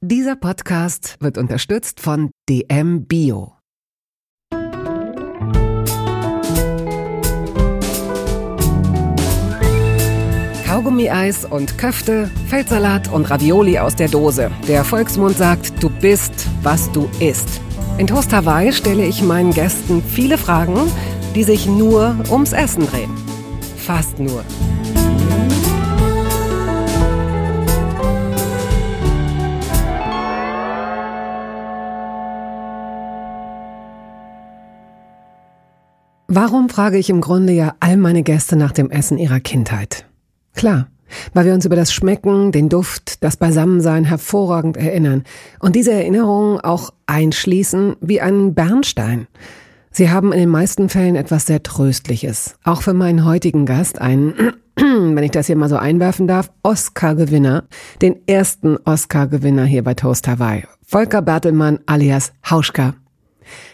Dieser Podcast wird unterstützt von DM Bio. Kaugummi-Eis und Köfte, Feldsalat und Ravioli aus der Dose. Der Volksmund sagt, du bist, was du isst. In Toast Hawaii stelle ich meinen Gästen viele Fragen, die sich nur ums Essen drehen. Fast nur. Warum frage ich im Grunde ja all meine Gäste nach dem Essen ihrer Kindheit? Klar, weil wir uns über das Schmecken, den Duft, das Beisammensein hervorragend erinnern und diese Erinnerungen auch einschließen wie einen Bernstein. Sie haben in den meisten Fällen etwas sehr Tröstliches. Auch für meinen heutigen Gast, einen, wenn ich das hier mal so einwerfen darf, Oscar-Gewinner, den ersten Oscar-Gewinner hier bei Toast Hawaii. Volker Bertelmann alias Hauschka.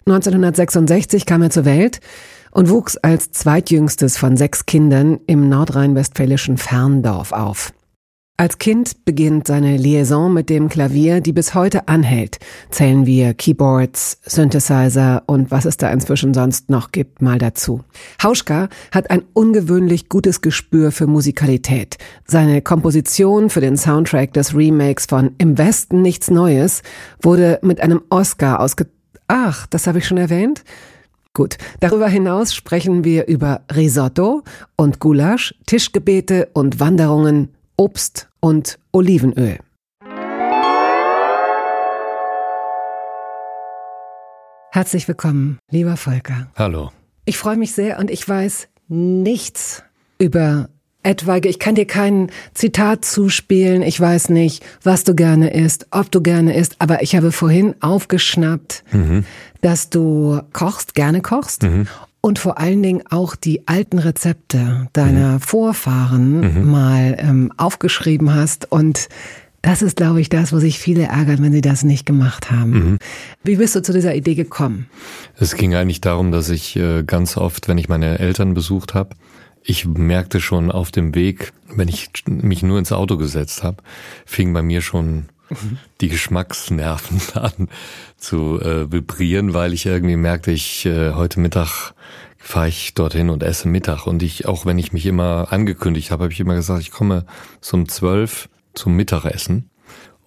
1966 kam er zur Welt und wuchs als zweitjüngstes von sechs Kindern im nordrhein-westfälischen Ferndorf auf. Als Kind beginnt seine Liaison mit dem Klavier, die bis heute anhält. Zählen wir Keyboards, Synthesizer und was es da inzwischen sonst noch gibt, mal dazu. Hauschka hat ein ungewöhnlich gutes Gespür für Musikalität. Seine Komposition für den Soundtrack des Remakes von Im Westen nichts Neues wurde mit einem Oscar ausge... Ach, das habe ich schon erwähnt? Gut, darüber hinaus sprechen wir über Risotto und Gulasch, Tischgebete und Wanderungen, Obst und Olivenöl. Herzlich willkommen, lieber Volker. Hallo. Ich freue mich sehr und ich weiß nichts über etwaige, ich kann dir kein Zitat zuspielen, ich weiß nicht, was du gerne isst, ob du gerne isst, aber ich habe vorhin aufgeschnappt, mhm. dass du kochst, gerne kochst mhm. und vor allen Dingen auch die alten Rezepte deiner mhm. Vorfahren mhm. mal ähm, aufgeschrieben hast und das ist, glaube ich, das, wo sich viele ärgern, wenn sie das nicht gemacht haben. Mhm. Wie bist du zu dieser Idee gekommen? Es ging eigentlich darum, dass ich äh, ganz oft, wenn ich meine Eltern besucht habe, ich merkte schon auf dem Weg, wenn ich mich nur ins Auto gesetzt habe, fing bei mir schon die Geschmacksnerven an zu äh, vibrieren, weil ich irgendwie merkte, ich äh, heute Mittag fahre ich dorthin und esse Mittag. Und ich, auch wenn ich mich immer angekündigt habe, habe ich immer gesagt, ich komme zum zwölf zum Mittagessen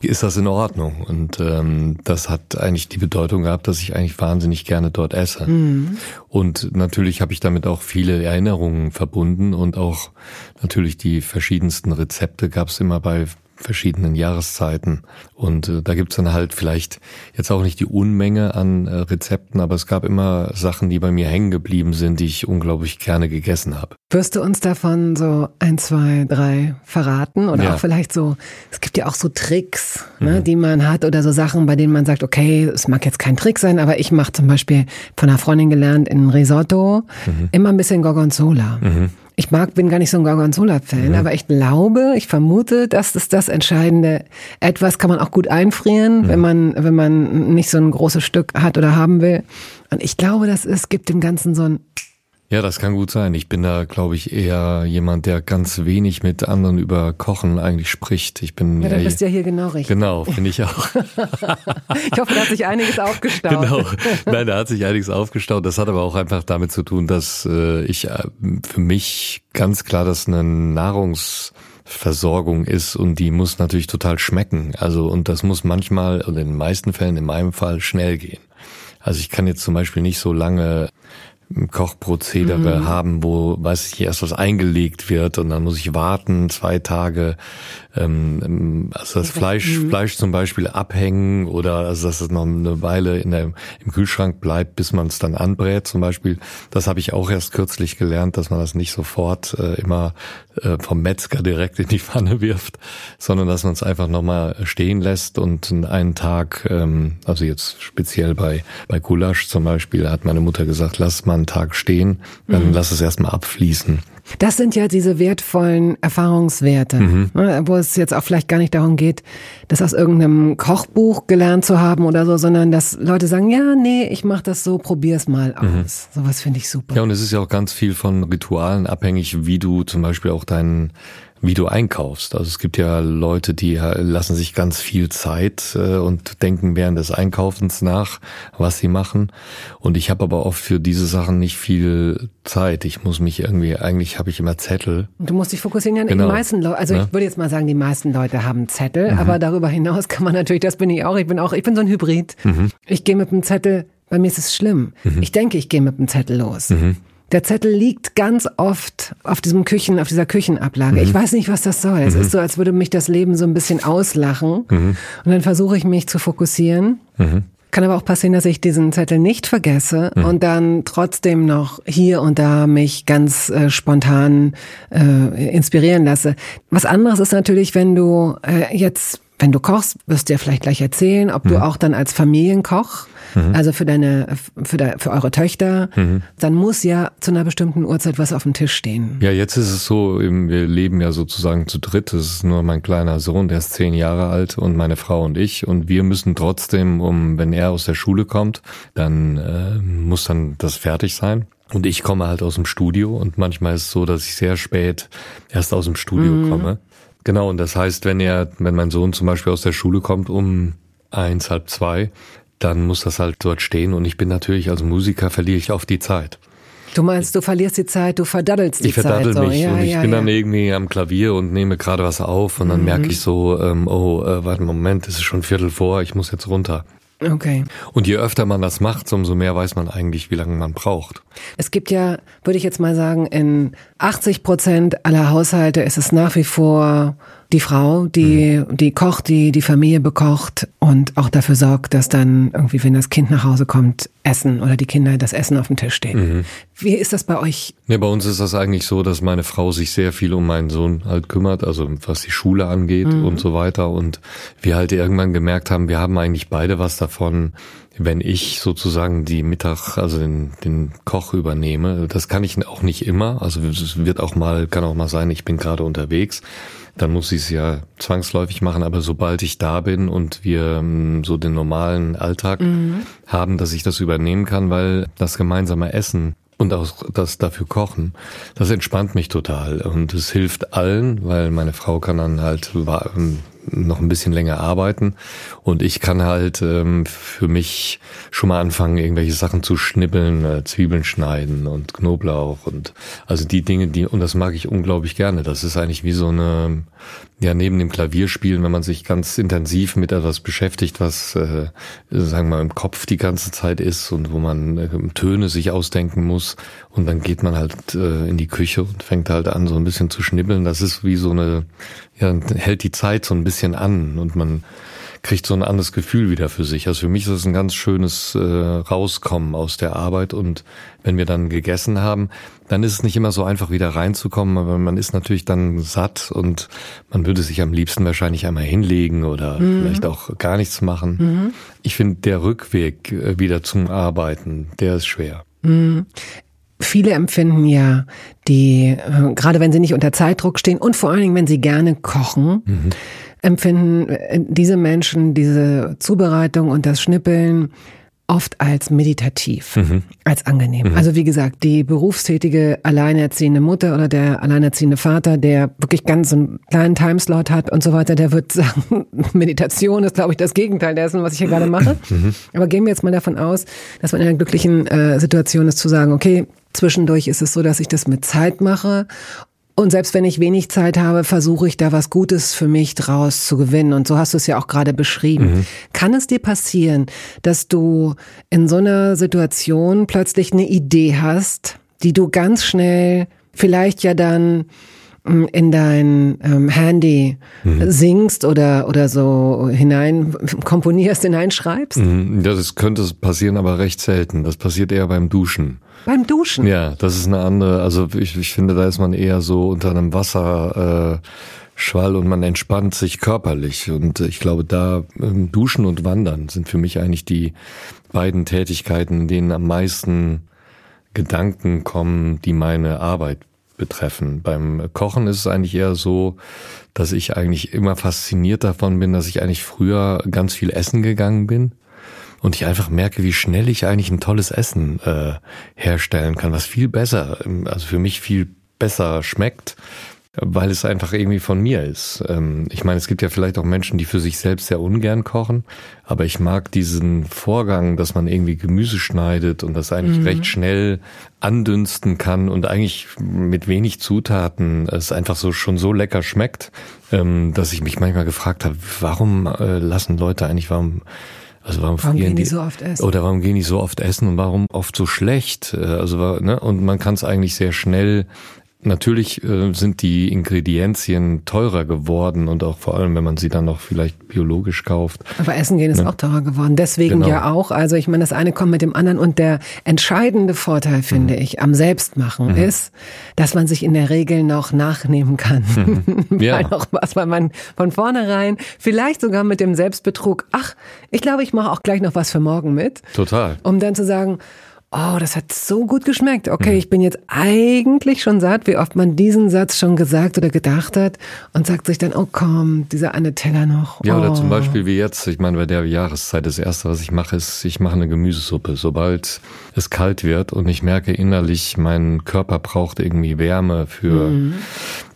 ist das in Ordnung. Und ähm, das hat eigentlich die Bedeutung gehabt, dass ich eigentlich wahnsinnig gerne dort esse. Mhm. Und natürlich habe ich damit auch viele Erinnerungen verbunden und auch natürlich die verschiedensten Rezepte gab es immer bei verschiedenen Jahreszeiten. Und äh, da gibt's dann halt vielleicht jetzt auch nicht die Unmenge an äh, Rezepten, aber es gab immer Sachen, die bei mir hängen geblieben sind, die ich unglaublich gerne gegessen habe. Wirst du uns davon so ein, zwei, drei verraten? Oder ja. auch vielleicht so, es gibt ja auch so Tricks, ne, mhm. die man hat oder so Sachen, bei denen man sagt, okay, es mag jetzt kein Trick sein, aber ich mache zum Beispiel von einer Freundin gelernt in Risotto mhm. immer ein bisschen Gorgonzola. Mhm. Ich mag, bin gar nicht so ein Gorgonzola-Fan, mhm. aber ich glaube, ich vermute, dass das das Entscheidende. Etwas kann man auch gut einfrieren, mhm. wenn man, wenn man nicht so ein großes Stück hat oder haben will. Und ich glaube, das ist, gibt dem Ganzen so ein ja, das kann gut sein. Ich bin da, glaube ich, eher jemand, der ganz wenig mit anderen über Kochen eigentlich spricht. Ich bin ja, dann bist du ja hier genau richtig. Genau, finde ich auch. ich hoffe, da hat sich einiges aufgestaut. Genau, nein, da hat sich einiges aufgestaut. Das hat aber auch einfach damit zu tun, dass äh, ich äh, für mich ganz klar, dass eine Nahrungsversorgung ist und die muss natürlich total schmecken. Also und das muss manchmal und in den meisten Fällen, in meinem Fall, schnell gehen. Also ich kann jetzt zum Beispiel nicht so lange Kochprozedere mhm. haben, wo, weiß ich, erst was eingelegt wird und dann muss ich warten, zwei Tage, ähm, ähm also das Fleisch, mhm. Fleisch zum Beispiel abhängen oder also dass es noch eine Weile in der, im Kühlschrank bleibt, bis man es dann anbrät zum Beispiel. Das habe ich auch erst kürzlich gelernt, dass man das nicht sofort äh, immer äh, vom Metzger direkt in die Pfanne wirft, sondern dass man es einfach nochmal stehen lässt und einen Tag, ähm, also jetzt speziell bei, bei Gulasch zum Beispiel, hat meine Mutter gesagt, lass mal einen Tag stehen, dann mhm. lass es erstmal abfließen. Das sind ja diese wertvollen Erfahrungswerte, mhm. Ne, wo es jetzt auch vielleicht gar nicht darum geht, das aus irgendeinem Kochbuch gelernt zu haben oder so, sondern dass Leute sagen, ja, nee, ich mach das so, probier's mal mhm. aus. Mhm. Sowas finde ich super. Ja, und es ist ja auch ganz viel von Ritualen abhängig, wie du zum Beispiel auch deinen wie du einkaufst. Also es gibt ja Leute, die lassen sich ganz viel Zeit äh, und denken während des Einkaufens nach, was sie machen. Und ich habe aber oft für diese Sachen nicht viel Zeit. Ich muss mich irgendwie, eigentlich habe ich immer Zettel. Du musst dich fokussieren. Ja, genau. Die meisten Leute, also ja? ich würde jetzt mal sagen, die meisten Leute haben Zettel, mhm. aber darüber hinaus kann man natürlich, das bin ich auch, ich bin auch, ich bin so ein Hybrid. Mhm. Ich gehe mit dem Zettel, bei mir ist es schlimm. Mhm. Ich denke, ich gehe mit dem Zettel los. Der Zettel liegt ganz oft auf diesem Küchen, auf dieser Küchenablage. Mhm. Ich weiß nicht, was das soll. Es mhm. ist so, als würde mich das Leben so ein bisschen auslachen. Mhm. Und dann versuche ich mich zu fokussieren. Mhm. Kann aber auch passieren, dass ich diesen Zettel nicht vergesse mhm. und dann trotzdem noch hier und da mich ganz äh, spontan äh, inspirieren lasse. Was anderes ist natürlich, wenn du äh, jetzt wenn du kochst, wirst du ja vielleicht gleich erzählen, ob mhm. du auch dann als Familienkoch, mhm. also für deine, für, de, für eure Töchter, mhm. dann muss ja zu einer bestimmten Uhrzeit was auf dem Tisch stehen. Ja, jetzt ist es so, wir leben ja sozusagen zu dritt. Das ist nur mein kleiner Sohn, der ist zehn Jahre alt und meine Frau und ich. Und wir müssen trotzdem, um, wenn er aus der Schule kommt, dann äh, muss dann das fertig sein. Und ich komme halt aus dem Studio und manchmal ist es so, dass ich sehr spät erst aus dem Studio mhm. komme. Genau, und das heißt, wenn er, wenn mein Sohn zum Beispiel aus der Schule kommt um eins, halb zwei, dann muss das halt dort stehen und ich bin natürlich als Musiker verliere ich oft die Zeit. Du meinst, du verlierst die Zeit, du verdaddelst die ich Zeit. Ich verdaddel mich so. ja, und ich ja, bin ja. dann irgendwie am Klavier und nehme gerade was auf und dann mhm. merke ich so, ähm, oh, äh, warte, Moment, es ist schon Viertel vor, ich muss jetzt runter. Okay. Und je öfter man das macht, umso mehr weiß man eigentlich, wie lange man braucht. Es gibt ja, würde ich jetzt mal sagen, in 80 Prozent aller Haushalte ist es nach wie vor die Frau, die, mhm. die kocht, die die Familie bekocht und auch dafür sorgt, dass dann irgendwie, wenn das Kind nach Hause kommt, Essen oder die Kinder das Essen auf dem Tisch stehen. Mhm. Wie ist das bei euch? Nee, bei uns ist das eigentlich so, dass meine Frau sich sehr viel um meinen Sohn halt kümmert, also was die Schule angeht mhm. und so weiter. Und wir halt irgendwann gemerkt haben, wir haben eigentlich beide was davon, wenn ich sozusagen die Mittag, also den, den Koch übernehme. Das kann ich auch nicht immer. Also es wird auch mal, kann auch mal sein, ich bin gerade unterwegs dann muss ich es ja zwangsläufig machen. Aber sobald ich da bin und wir ähm, so den normalen Alltag mhm. haben, dass ich das übernehmen kann, weil das gemeinsame Essen und auch das dafür kochen, das entspannt mich total und es hilft allen, weil meine Frau kann dann halt noch ein bisschen länger arbeiten und ich kann halt ähm, für mich schon mal anfangen, irgendwelche Sachen zu schnippeln, äh, Zwiebeln schneiden und Knoblauch und also die Dinge, die und das mag ich unglaublich gerne. Das ist eigentlich wie so eine ja neben dem Klavierspielen, wenn man sich ganz intensiv mit etwas beschäftigt, was äh, sagen wir mal im Kopf die ganze Zeit ist und wo man äh, Töne sich ausdenken muss und dann geht man halt äh, in die Küche und fängt halt an so ein bisschen zu schnibbeln. Das ist wie so eine ja hält die Zeit so ein bisschen an und man kriegt so ein anderes Gefühl wieder für sich. Also für mich ist es ein ganz schönes äh, Rauskommen aus der Arbeit und wenn wir dann gegessen haben, dann ist es nicht immer so einfach wieder reinzukommen, aber man ist natürlich dann satt und man würde sich am liebsten wahrscheinlich einmal hinlegen oder mhm. vielleicht auch gar nichts machen. Mhm. Ich finde, der Rückweg äh, wieder zum Arbeiten, der ist schwer. Viele empfinden ja die, äh, gerade wenn sie nicht unter Zeitdruck stehen und vor allen Dingen, wenn sie gerne kochen, mhm. empfinden äh, diese Menschen diese Zubereitung und das Schnippeln oft als meditativ, mhm. als angenehm. Mhm. Also wie gesagt, die berufstätige alleinerziehende Mutter oder der alleinerziehende Vater, der wirklich ganz einen kleinen Timeslot hat und so weiter, der wird sagen, Meditation ist, glaube ich, das Gegenteil dessen, was ich hier gerade mache. Mhm. Aber gehen wir jetzt mal davon aus, dass man in einer glücklichen äh, Situation ist, zu sagen, okay, Zwischendurch ist es so, dass ich das mit Zeit mache und selbst wenn ich wenig Zeit habe, versuche ich da was Gutes für mich draus zu gewinnen. Und so hast du es ja auch gerade beschrieben. Mhm. Kann es dir passieren, dass du in so einer Situation plötzlich eine Idee hast, die du ganz schnell vielleicht ja dann in dein ähm, Handy mhm. singst oder oder so hinein komponierst, hineinschreibst? Mhm. Das könnte passieren, aber recht selten. Das passiert eher beim Duschen. Beim Duschen? Ja, das ist eine andere, also ich, ich finde, da ist man eher so unter einem Wasserschwall äh, und man entspannt sich körperlich. Und ich glaube, da ähm, Duschen und Wandern sind für mich eigentlich die beiden Tätigkeiten, in denen am meisten Gedanken kommen, die meine Arbeit betreffen. Beim Kochen ist es eigentlich eher so, dass ich eigentlich immer fasziniert davon bin, dass ich eigentlich früher ganz viel essen gegangen bin und ich einfach merke, wie schnell ich eigentlich ein tolles Essen äh, herstellen kann, was viel besser, also für mich viel besser schmeckt, weil es einfach irgendwie von mir ist. Ähm, ich meine, es gibt ja vielleicht auch Menschen, die für sich selbst sehr ungern kochen, aber ich mag diesen Vorgang, dass man irgendwie Gemüse schneidet und das eigentlich mhm. recht schnell andünsten kann und eigentlich mit wenig Zutaten es einfach so schon so lecker schmeckt, ähm, dass ich mich manchmal gefragt habe, warum äh, lassen Leute eigentlich, warum also warum, warum gehen die, die so oft essen? Oder warum gehen die so oft essen und warum oft so schlecht? Äh, also ne? und man kann es eigentlich sehr schnell Natürlich äh, sind die Ingredienzien teurer geworden und auch vor allem, wenn man sie dann noch vielleicht biologisch kauft. Aber Essen gehen ist ne? auch teurer geworden. Deswegen genau. ja auch. Also ich meine, das eine kommt mit dem anderen und der entscheidende Vorteil, finde mhm. ich, am Selbstmachen mhm. ist, dass man sich in der Regel noch nachnehmen kann. Mhm. Ja. noch was, weil man von vornherein vielleicht sogar mit dem Selbstbetrug, ach, ich glaube, ich mache auch gleich noch was für morgen mit. Total. Um dann zu sagen, oh, das hat so gut geschmeckt. Okay, mhm. ich bin jetzt eigentlich schon satt, wie oft man diesen Satz schon gesagt oder gedacht hat und sagt sich dann, oh komm, dieser eine Teller noch. Oh. Ja, oder zum oh. Beispiel wie jetzt, ich meine, bei der Jahreszeit, das erste, was ich mache, ist, ich mache eine Gemüsesuppe. Sobald es kalt wird und ich merke innerlich, mein Körper braucht irgendwie Wärme für, mhm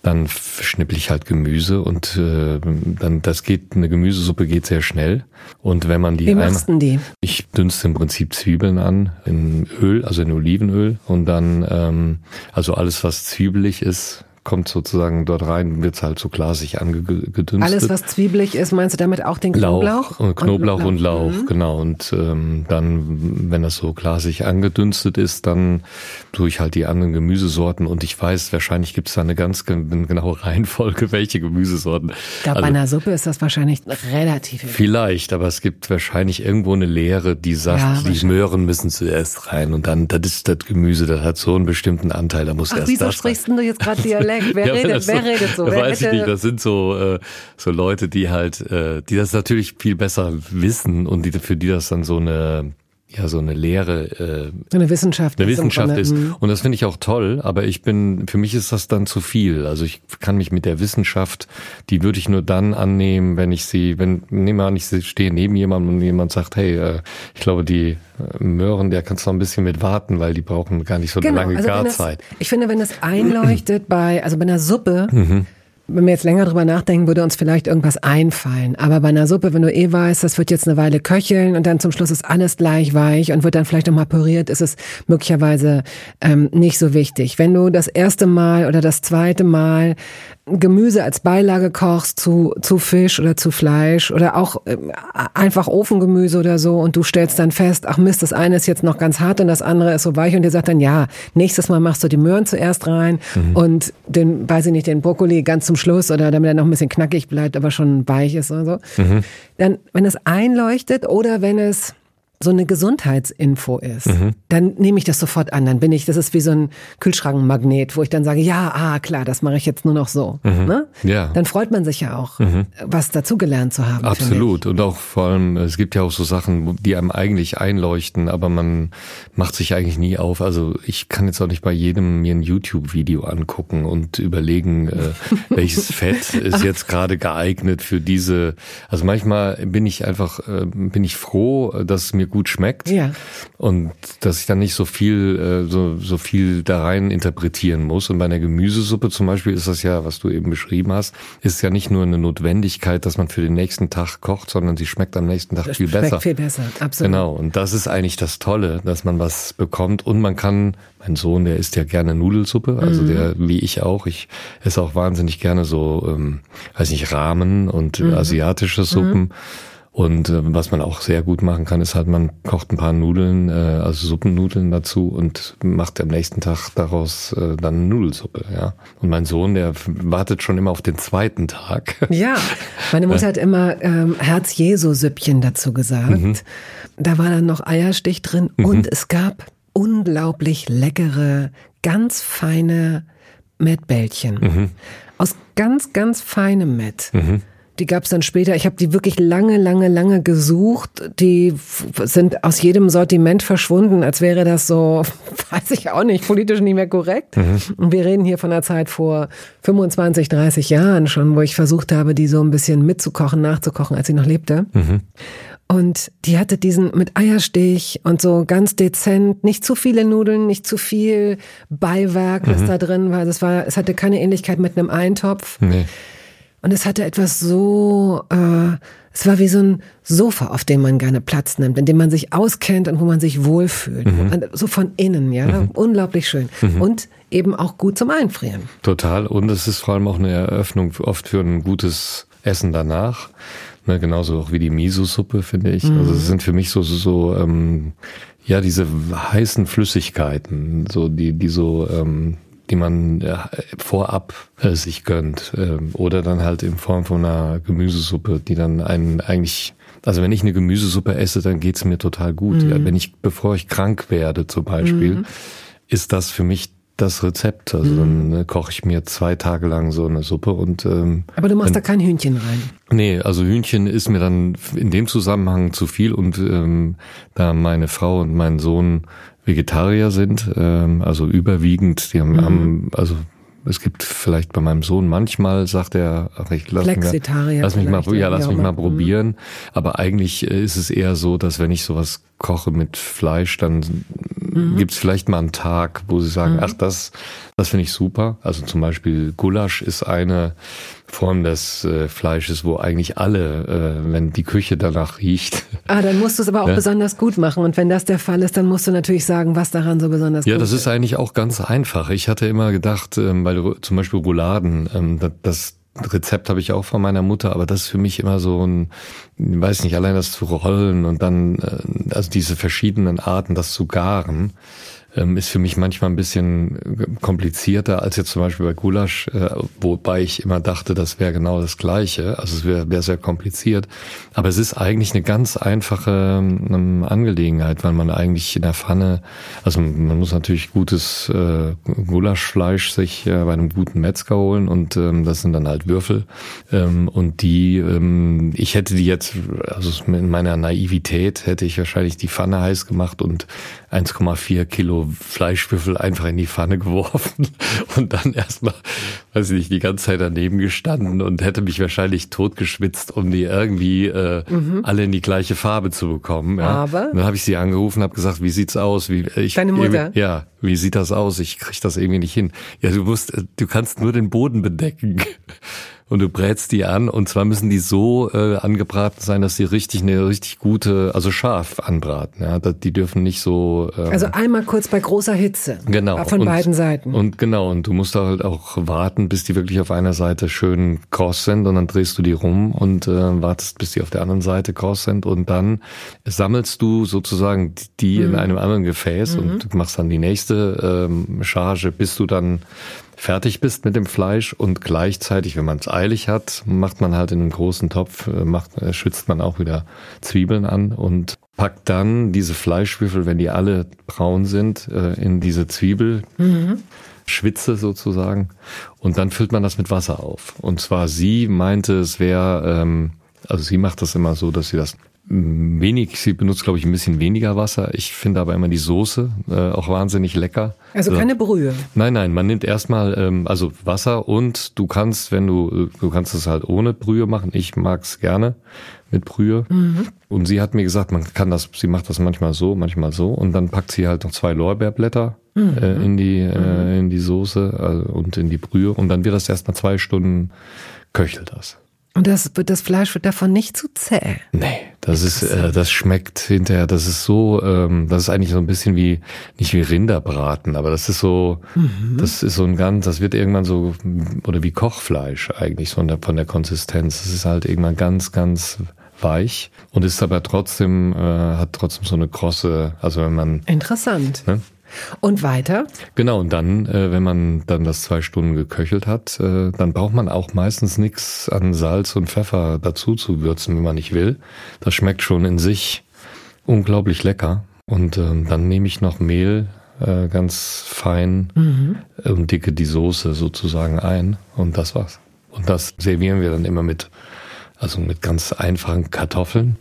dann schnippel ich halt Gemüse und äh, dann das geht eine Gemüsesuppe geht sehr schnell und wenn man die Wie machst du die? Ich dünste im Prinzip Zwiebeln an in Öl, also in Olivenöl und dann ähm, also alles was zwiebelig ist kommt sozusagen dort rein, wird's halt so glasig angedünstet. Alles, was zwiebelig ist, meinst du damit auch den Knoblauch? Lauch und Knoblauch und, Lauch, und Lauch mhm. genau. Und ähm, dann, wenn das so glasig angedünstet ist, dann tue ich halt die anderen Gemüsesorten und ich weiß, wahrscheinlich gibt's da eine ganz eine genaue Reihenfolge, welche Gemüsesorten. Ich glaube, also, bei einer Suppe ist das wahrscheinlich relativ. Vielleicht, aber es gibt wahrscheinlich irgendwo eine Lehre, die sagt, ja, die Möhren müssen zuerst rein und dann, das ist das Gemüse, das hat so einen bestimmten Anteil, da muss Ach, erst wieso das sprichst rein. du jetzt gerade Dialekt? Dialekt. Wer, ja, redet, wer so, redet so? Wer weiß ich nicht, das sind so, äh, so Leute, die halt, äh, die das natürlich viel besser wissen und die, für die das dann so eine ja so eine Lehre, äh, eine Wissenschaft, eine Wissenschaft ist. Mhm. Und das finde ich auch toll, aber ich bin, für mich ist das dann zu viel. Also ich kann mich mit der Wissenschaft, die würde ich nur dann annehmen, wenn ich sie, wenn, nehmen wir an, ich stehe neben jemandem und jemand sagt, hey, äh, ich glaube, die äh, Möhren, der kannst du noch ein bisschen mit warten, weil die brauchen gar nicht so genau, lange also Garzeit. ich finde, wenn es einleuchtet bei, also bei einer Suppe, mhm wenn wir jetzt länger drüber nachdenken, würde uns vielleicht irgendwas einfallen. Aber bei einer Suppe, wenn du eh weißt, das wird jetzt eine Weile köcheln und dann zum Schluss ist alles gleich weich und wird dann vielleicht nochmal püriert, ist es möglicherweise ähm, nicht so wichtig. Wenn du das erste Mal oder das zweite Mal Gemüse als Beilage kochst zu, zu Fisch oder zu Fleisch oder auch äh, einfach Ofengemüse oder so und du stellst dann fest, ach Mist, das eine ist jetzt noch ganz hart und das andere ist so weich und dir sagt dann, ja, nächstes Mal machst du die Möhren zuerst rein mhm. und den, weiß ich nicht, den Brokkoli ganz zum Schluss oder damit er noch ein bisschen knackig bleibt, aber schon weich ist oder so. Mhm. Dann, wenn es einleuchtet oder wenn es so eine Gesundheitsinfo ist, mhm. dann nehme ich das sofort an. Dann bin ich, das ist wie so ein Kühlschrankmagnet, wo ich dann sage, ja, ah, klar, das mache ich jetzt nur noch so. Mhm. Ne? Ja. Dann freut man sich ja auch, mhm. was dazugelernt zu haben. Absolut. Und auch vor allem, es gibt ja auch so Sachen, die einem eigentlich einleuchten, aber man macht sich eigentlich nie auf. Also ich kann jetzt auch nicht bei jedem mir ein YouTube-Video angucken und überlegen, äh, welches Fett ist jetzt gerade geeignet für diese. Also manchmal bin ich einfach, äh, bin ich froh, dass mir gut schmeckt. Ja. Und dass ich dann nicht so viel, äh, so, so viel da rein interpretieren muss. Und bei einer Gemüsesuppe zum Beispiel ist das ja, was du eben beschrieben hast, ist ja nicht nur eine Notwendigkeit, dass man für den nächsten Tag kocht, sondern sie schmeckt am nächsten Tag das viel schmeckt besser. viel besser, absolut. Genau. Und das ist eigentlich das Tolle, dass man was bekommt und man kann, mein Sohn, der isst ja gerne Nudelsuppe, also mhm. der, wie ich auch, ich esse auch wahnsinnig gerne so, ähm, weiß nicht, Rahmen und mhm. asiatische Suppen. Mhm. Und äh, was man auch sehr gut machen kann, ist halt, man kocht ein paar Nudeln, äh, also Suppennudeln dazu und macht am nächsten Tag daraus äh, dann Nudelsuppe, ja. Und mein Sohn, der wartet schon immer auf den zweiten Tag. Ja, meine Mutter hat immer ähm, Herz-Jesu-Süppchen dazu gesagt. Mhm. Da war dann noch Eierstich drin mhm. und es gab unglaublich leckere, ganz feine Mettbällchen. Mhm. Aus ganz, ganz feinem Mett. Mhm. Die gab es dann später. Ich habe die wirklich lange, lange, lange gesucht. Die sind aus jedem Sortiment verschwunden, als wäre das so, weiß ich auch nicht, politisch nicht mehr korrekt. Mhm. Und wir reden hier von einer Zeit vor 25, 30 Jahren schon, wo ich versucht habe, die so ein bisschen mitzukochen, nachzukochen, als sie noch lebte. Mhm. Und die hatte diesen mit Eierstich und so ganz dezent, nicht zu viele Nudeln, nicht zu viel Beiwerk, was mhm. da drin war. Das war, es hatte keine Ähnlichkeit mit einem Eintopf. Nee. Und es hatte etwas so, äh, es war wie so ein Sofa, auf dem man gerne Platz nimmt, in dem man sich auskennt und wo man sich wohlfühlt. Mhm. So von innen, ja. Mhm. Unglaublich schön. Mhm. Und eben auch gut zum Einfrieren. Total. Und es ist vor allem auch eine Eröffnung oft für ein gutes Essen danach. Ne, genauso auch wie die Miso-Suppe, finde ich. Mhm. Also es sind für mich so, so, so ähm, ja, diese heißen Flüssigkeiten, so die, die so ähm, die man äh, vorab äh, sich gönnt. Äh, oder dann halt in Form von einer Gemüsesuppe, die dann einen eigentlich, also wenn ich eine Gemüsesuppe esse, dann geht's mir total gut. Mhm. Ja, wenn ich, bevor ich krank werde zum Beispiel, mhm. ist das für mich das Rezept. Also mhm. dann ne, koche ich mir zwei Tage lang so eine Suppe und ähm, Aber du machst dann, da kein Hühnchen rein. Nee, also Hühnchen ist mir dann in dem Zusammenhang zu viel und ähm, da meine Frau und mein Sohn Vegetarier sind, ähm, also überwiegend, die haben, mhm. haben also es gibt vielleicht bei meinem Sohn manchmal sagt er, ach, ich lass mich mal, lass mich mal, ja, lass mich mal probieren. Mhm. Aber eigentlich äh, ist es eher so, dass wenn ich sowas koche mit Fleisch, dann mhm. gibt es vielleicht mal einen Tag, wo sie sagen, mhm. ach, das, das finde ich super. Also zum Beispiel Gulasch ist eine Form des äh, Fleisches, wo eigentlich alle, äh, wenn die Küche danach riecht. Ah, dann musst du es aber auch ja. besonders gut machen. Und wenn das der Fall ist, dann musst du natürlich sagen, was daran so besonders ja, gut ist. Ja, das ist eigentlich auch ganz einfach. Ich hatte immer gedacht, ähm, weil zum Beispiel Rouladen, ähm, das, Rezept habe ich auch von meiner Mutter, aber das ist für mich immer so ein, ich weiß nicht, allein das zu rollen und dann, äh, also diese verschiedenen Arten, das zu garen, ähm, ist für mich manchmal ein bisschen äh, komplizierter als jetzt zum Beispiel bei Gulasch, äh, wobei ich immer dachte, das wäre genau das Gleiche. Also es wäre wär sehr kompliziert. Aber es ist eigentlich eine ganz einfache ähm, Angelegenheit, weil man eigentlich in der Pfanne, also man muss natürlich gutes äh, Gulaschfleisch sich äh, bei einem guten Metzger holen und ähm, das sind dann halt Würfel. Ähm, und die, ähm, ich hätte die jetzt, also in meiner Naivität hätte ich wahrscheinlich die Pfanne heiß gemacht und 1,4 Kilo Fleischwürfel einfach in die Pfanne geworfen und dann erstmal, weiß ich nicht, die ganze Zeit daneben gestanden und hätte mich wahrscheinlich totgeschwitzt, um die irgendwie äh, mhm. alle in die gleiche Farbe zu bekommen. Ja. Aber und dann habe ich sie angerufen, habe gesagt, wie sieht's aus? Wie ich Deine Mutter? Ja, wie sieht das aus? Ich krieg das irgendwie nicht hin. Ja, du musst, du kannst nur den Boden bedecken und du brätst die an und zwar müssen die so äh, angebraten sein, dass sie richtig eine richtig gute, also scharf anbraten. Ja, die dürfen nicht so. Ähm, also einmal kurz bei großer Hitze. Genau. Von und, beiden Seiten. Und genau und du musst halt auch warten, bis die wirklich auf einer Seite schön kross sind und dann drehst du die rum und äh, wartest, bis die auf der anderen Seite kross sind und dann sammelst du sozusagen die mhm. in einem anderen Gefäß mhm. und machst dann die nächste ähm, Charge, bis du dann fertig bist mit dem Fleisch und gleichzeitig, wenn man es eilig hat, macht man halt in einem großen Topf, äh, macht, äh, schützt man auch wieder Zwiebeln an und packt dann diese Fleischwürfel, wenn die alle braun sind, äh, in diese Zwiebel. Mhm. Schwitze sozusagen und dann füllt man das mit Wasser auf. Und zwar sie meinte, es wäre, ähm, also sie macht das immer so, dass sie das wenig, sie benutzt, glaube ich, ein bisschen weniger Wasser. Ich finde aber immer die Soße äh, auch wahnsinnig lecker. Also, also keine Brühe. Nein, nein, man nimmt erstmal ähm, also Wasser und du kannst, wenn du, du kannst es halt ohne Brühe machen. Ich mag's gerne mit Brühe. Mhm. Und sie hat mir gesagt, man kann das, sie macht das manchmal so, manchmal so. Und dann packt sie halt noch zwei Lorbeerblätter mhm. äh, in die äh, mhm. in die Soße äh, und in die Brühe. Und dann wird das erstmal zwei Stunden köchelt das. Und das, das Fleisch wird davon nicht zu zäh. Nee, das ist, äh, das schmeckt hinterher, das ist so, ähm, das ist eigentlich so ein bisschen wie, nicht wie Rinderbraten, aber das ist so, mhm. das ist so ein ganz, das wird irgendwann so, oder wie Kochfleisch eigentlich, so der, von der Konsistenz. Das ist halt irgendwann ganz, ganz weich und ist aber trotzdem, äh, hat trotzdem so eine krosse, also wenn man. Interessant. Ne? Und weiter? Genau, und dann, äh, wenn man dann das zwei Stunden geköchelt hat, äh, dann braucht man auch meistens nichts an Salz und Pfeffer dazu zu würzen, wenn man nicht will. Das schmeckt schon in sich unglaublich lecker. Und äh, dann nehme ich noch Mehl äh, ganz fein mhm. und dicke die Soße sozusagen ein und das war's. Und das servieren wir dann immer mit, also mit ganz einfachen Kartoffeln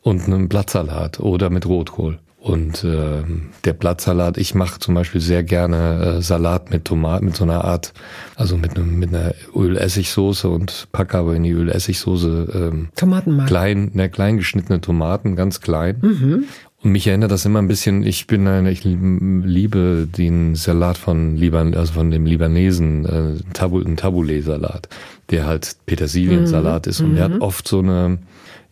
und einem Blattsalat oder mit Rotkohl Und äh, der Blattsalat, ich mache zum Beispiel sehr gerne äh, Salat mit Tomaten, mit so einer Art, also mit, einem, mit einer Öl-Essigsoße und packe aber in die Öl-Essigsoße ähm, Tomatenmark. klein, ne, klein geschnittene Tomaten, ganz klein. Mhm. Und mich erinnert das immer ein bisschen, ich bin eine, ich liebe den Salat von Liban, also von dem Libanesen, äh, Tabu, ein Tabbouleh-Salat, der halt Petersiliensalat Mhm. ist und der hat oft so eine,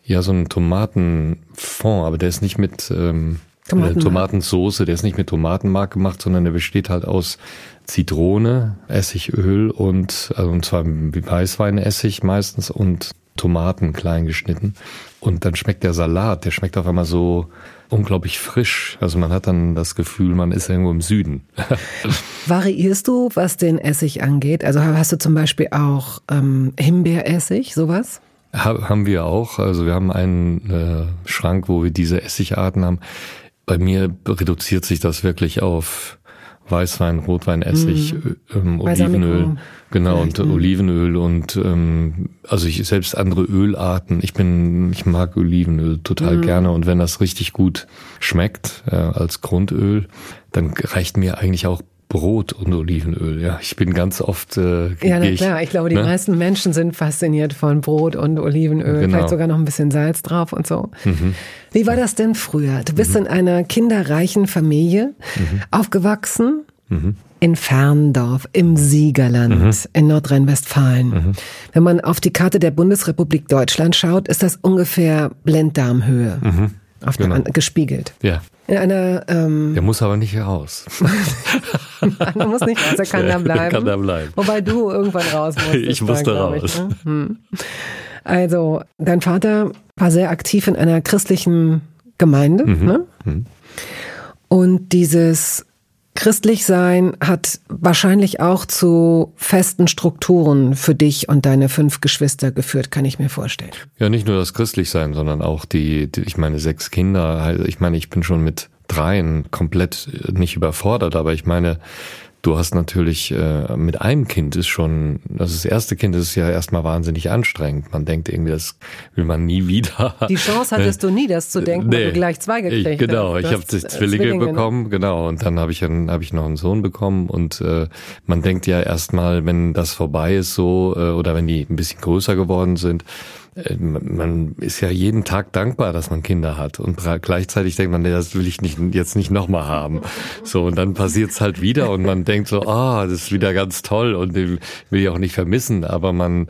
ja, so einen Tomatenfond, aber der ist nicht mit ähm, Tomatenmark. äh, Tomatensoße, der ist nicht mit Tomatenmark gemacht, sondern der besteht halt aus Zitrone, Essigöl und, also und zwar Weißweinessig meistens und Tomaten klein geschnitten. Und dann schmeckt der Salat, der schmeckt auf einmal so unglaublich frisch. Also man hat dann das Gefühl, man ist irgendwo im Süden. Variierst du, was den Essig angeht? Also hast du zum Beispiel auch ähm, Himbeeressig, sowas? Ha- haben wir auch. Also wir haben einen äh, Schrank, wo wir diese Essigarten haben. Bei mir reduziert sich das wirklich auf Weißwein, Rotwein, Essig, Ö- ähm, Olivenöl. Genau, und mhm. Olivenöl und ähm, also ich selbst andere Ölarten. Ich bin, ich mag Olivenöl total Mhm. gerne und wenn das richtig gut schmeckt äh, als Grundöl, dann reicht mir eigentlich auch Brot und Olivenöl. Ja, ich bin ganz oft äh, Ja, na klar. Ich glaube, die ne? meisten Menschen sind fasziniert von Brot und Olivenöl. Genau. Vielleicht sogar noch ein bisschen Salz drauf und so. Wie war das denn früher? Du bist in einer kinderreichen Familie aufgewachsen. In Ferndorf, im Siegerland, in Nordrhein-Westfalen. Wenn man auf die Karte der Bundesrepublik Deutschland schaut, ist das ungefähr Blinddarmhöhe. Auf Genau. gespiegelt. Ja, In einer, ähm, der muss aber nicht raus. man muss nicht raus, er kann da bleiben. Kann da bleiben. Wobei du irgendwann raus musstest. Ich musste glaub raus. ne? Hm. Also, dein Vater war sehr aktiv in einer christlichen Gemeinde. Mhm. Ne? Und dieses Christlichsein hat wahrscheinlich auch zu festen Strukturen für dich und deine fünf Geschwister geführt, kann ich mir vorstellen. Ja, nicht nur das Christlichsein, sondern auch die, die ich meine, sechs Kinder. Also Ich meine, ich bin schon mit dreien komplett äh, nicht überfordert, aber ich meine, du hast natürlich äh, mit einem Kind ist schon, also das erste Kind ist ja erstmal wahnsinnig anstrengend. Man denkt irgendwie, das will man nie wieder. Die Chance hattest du nie, das zu denken, weil Nee. du gleich zwei gekriegt ich, Genau, hast. ich Du habe äh, Zwillinge, ne? bekommen, genau, und dann habe ich einen, habe ich noch einen Sohn bekommen und äh, man denkt ja erstmal, wenn das vorbei ist so äh, oder wenn die ein bisschen größer geworden sind, man man ist ja jeden Tag dankbar, dass man Kinder hat und gleichzeitig denkt man, nee, das will ich nicht jetzt nicht nochmal haben. So und dann passiert's halt wieder und man denkt so, ah, das ist wieder ganz toll und den will ich auch nicht vermissen, aber man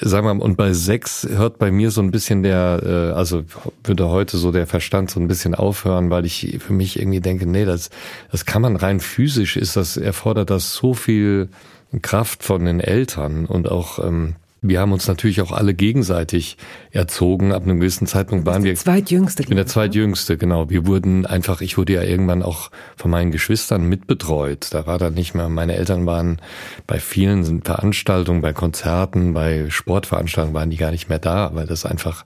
Sagen wir mal, und bei sechs hört bei mir so ein bisschen der, äh, also würde heute so der Verstand so ein bisschen aufhören, weil ich für mich irgendwie denke, nee, das, das kann man rein physisch, ist das, erfordert das so viel Kraft von den Eltern und auch, ähm, wir haben uns natürlich auch alle gegenseitig erzogen. Ab einem gewissen Zeitpunkt waren wir. Zweitjüngste. Ich bin der zweitjüngste, genau. Wir wurden einfach, ich wurde ja irgendwann auch von meinen Geschwistern mitbetreut. Da war dann nicht mehr, meine Eltern waren bei vielen Veranstaltungen, bei Konzerten, bei Sportveranstaltungen waren die gar nicht mehr da, weil das einfach,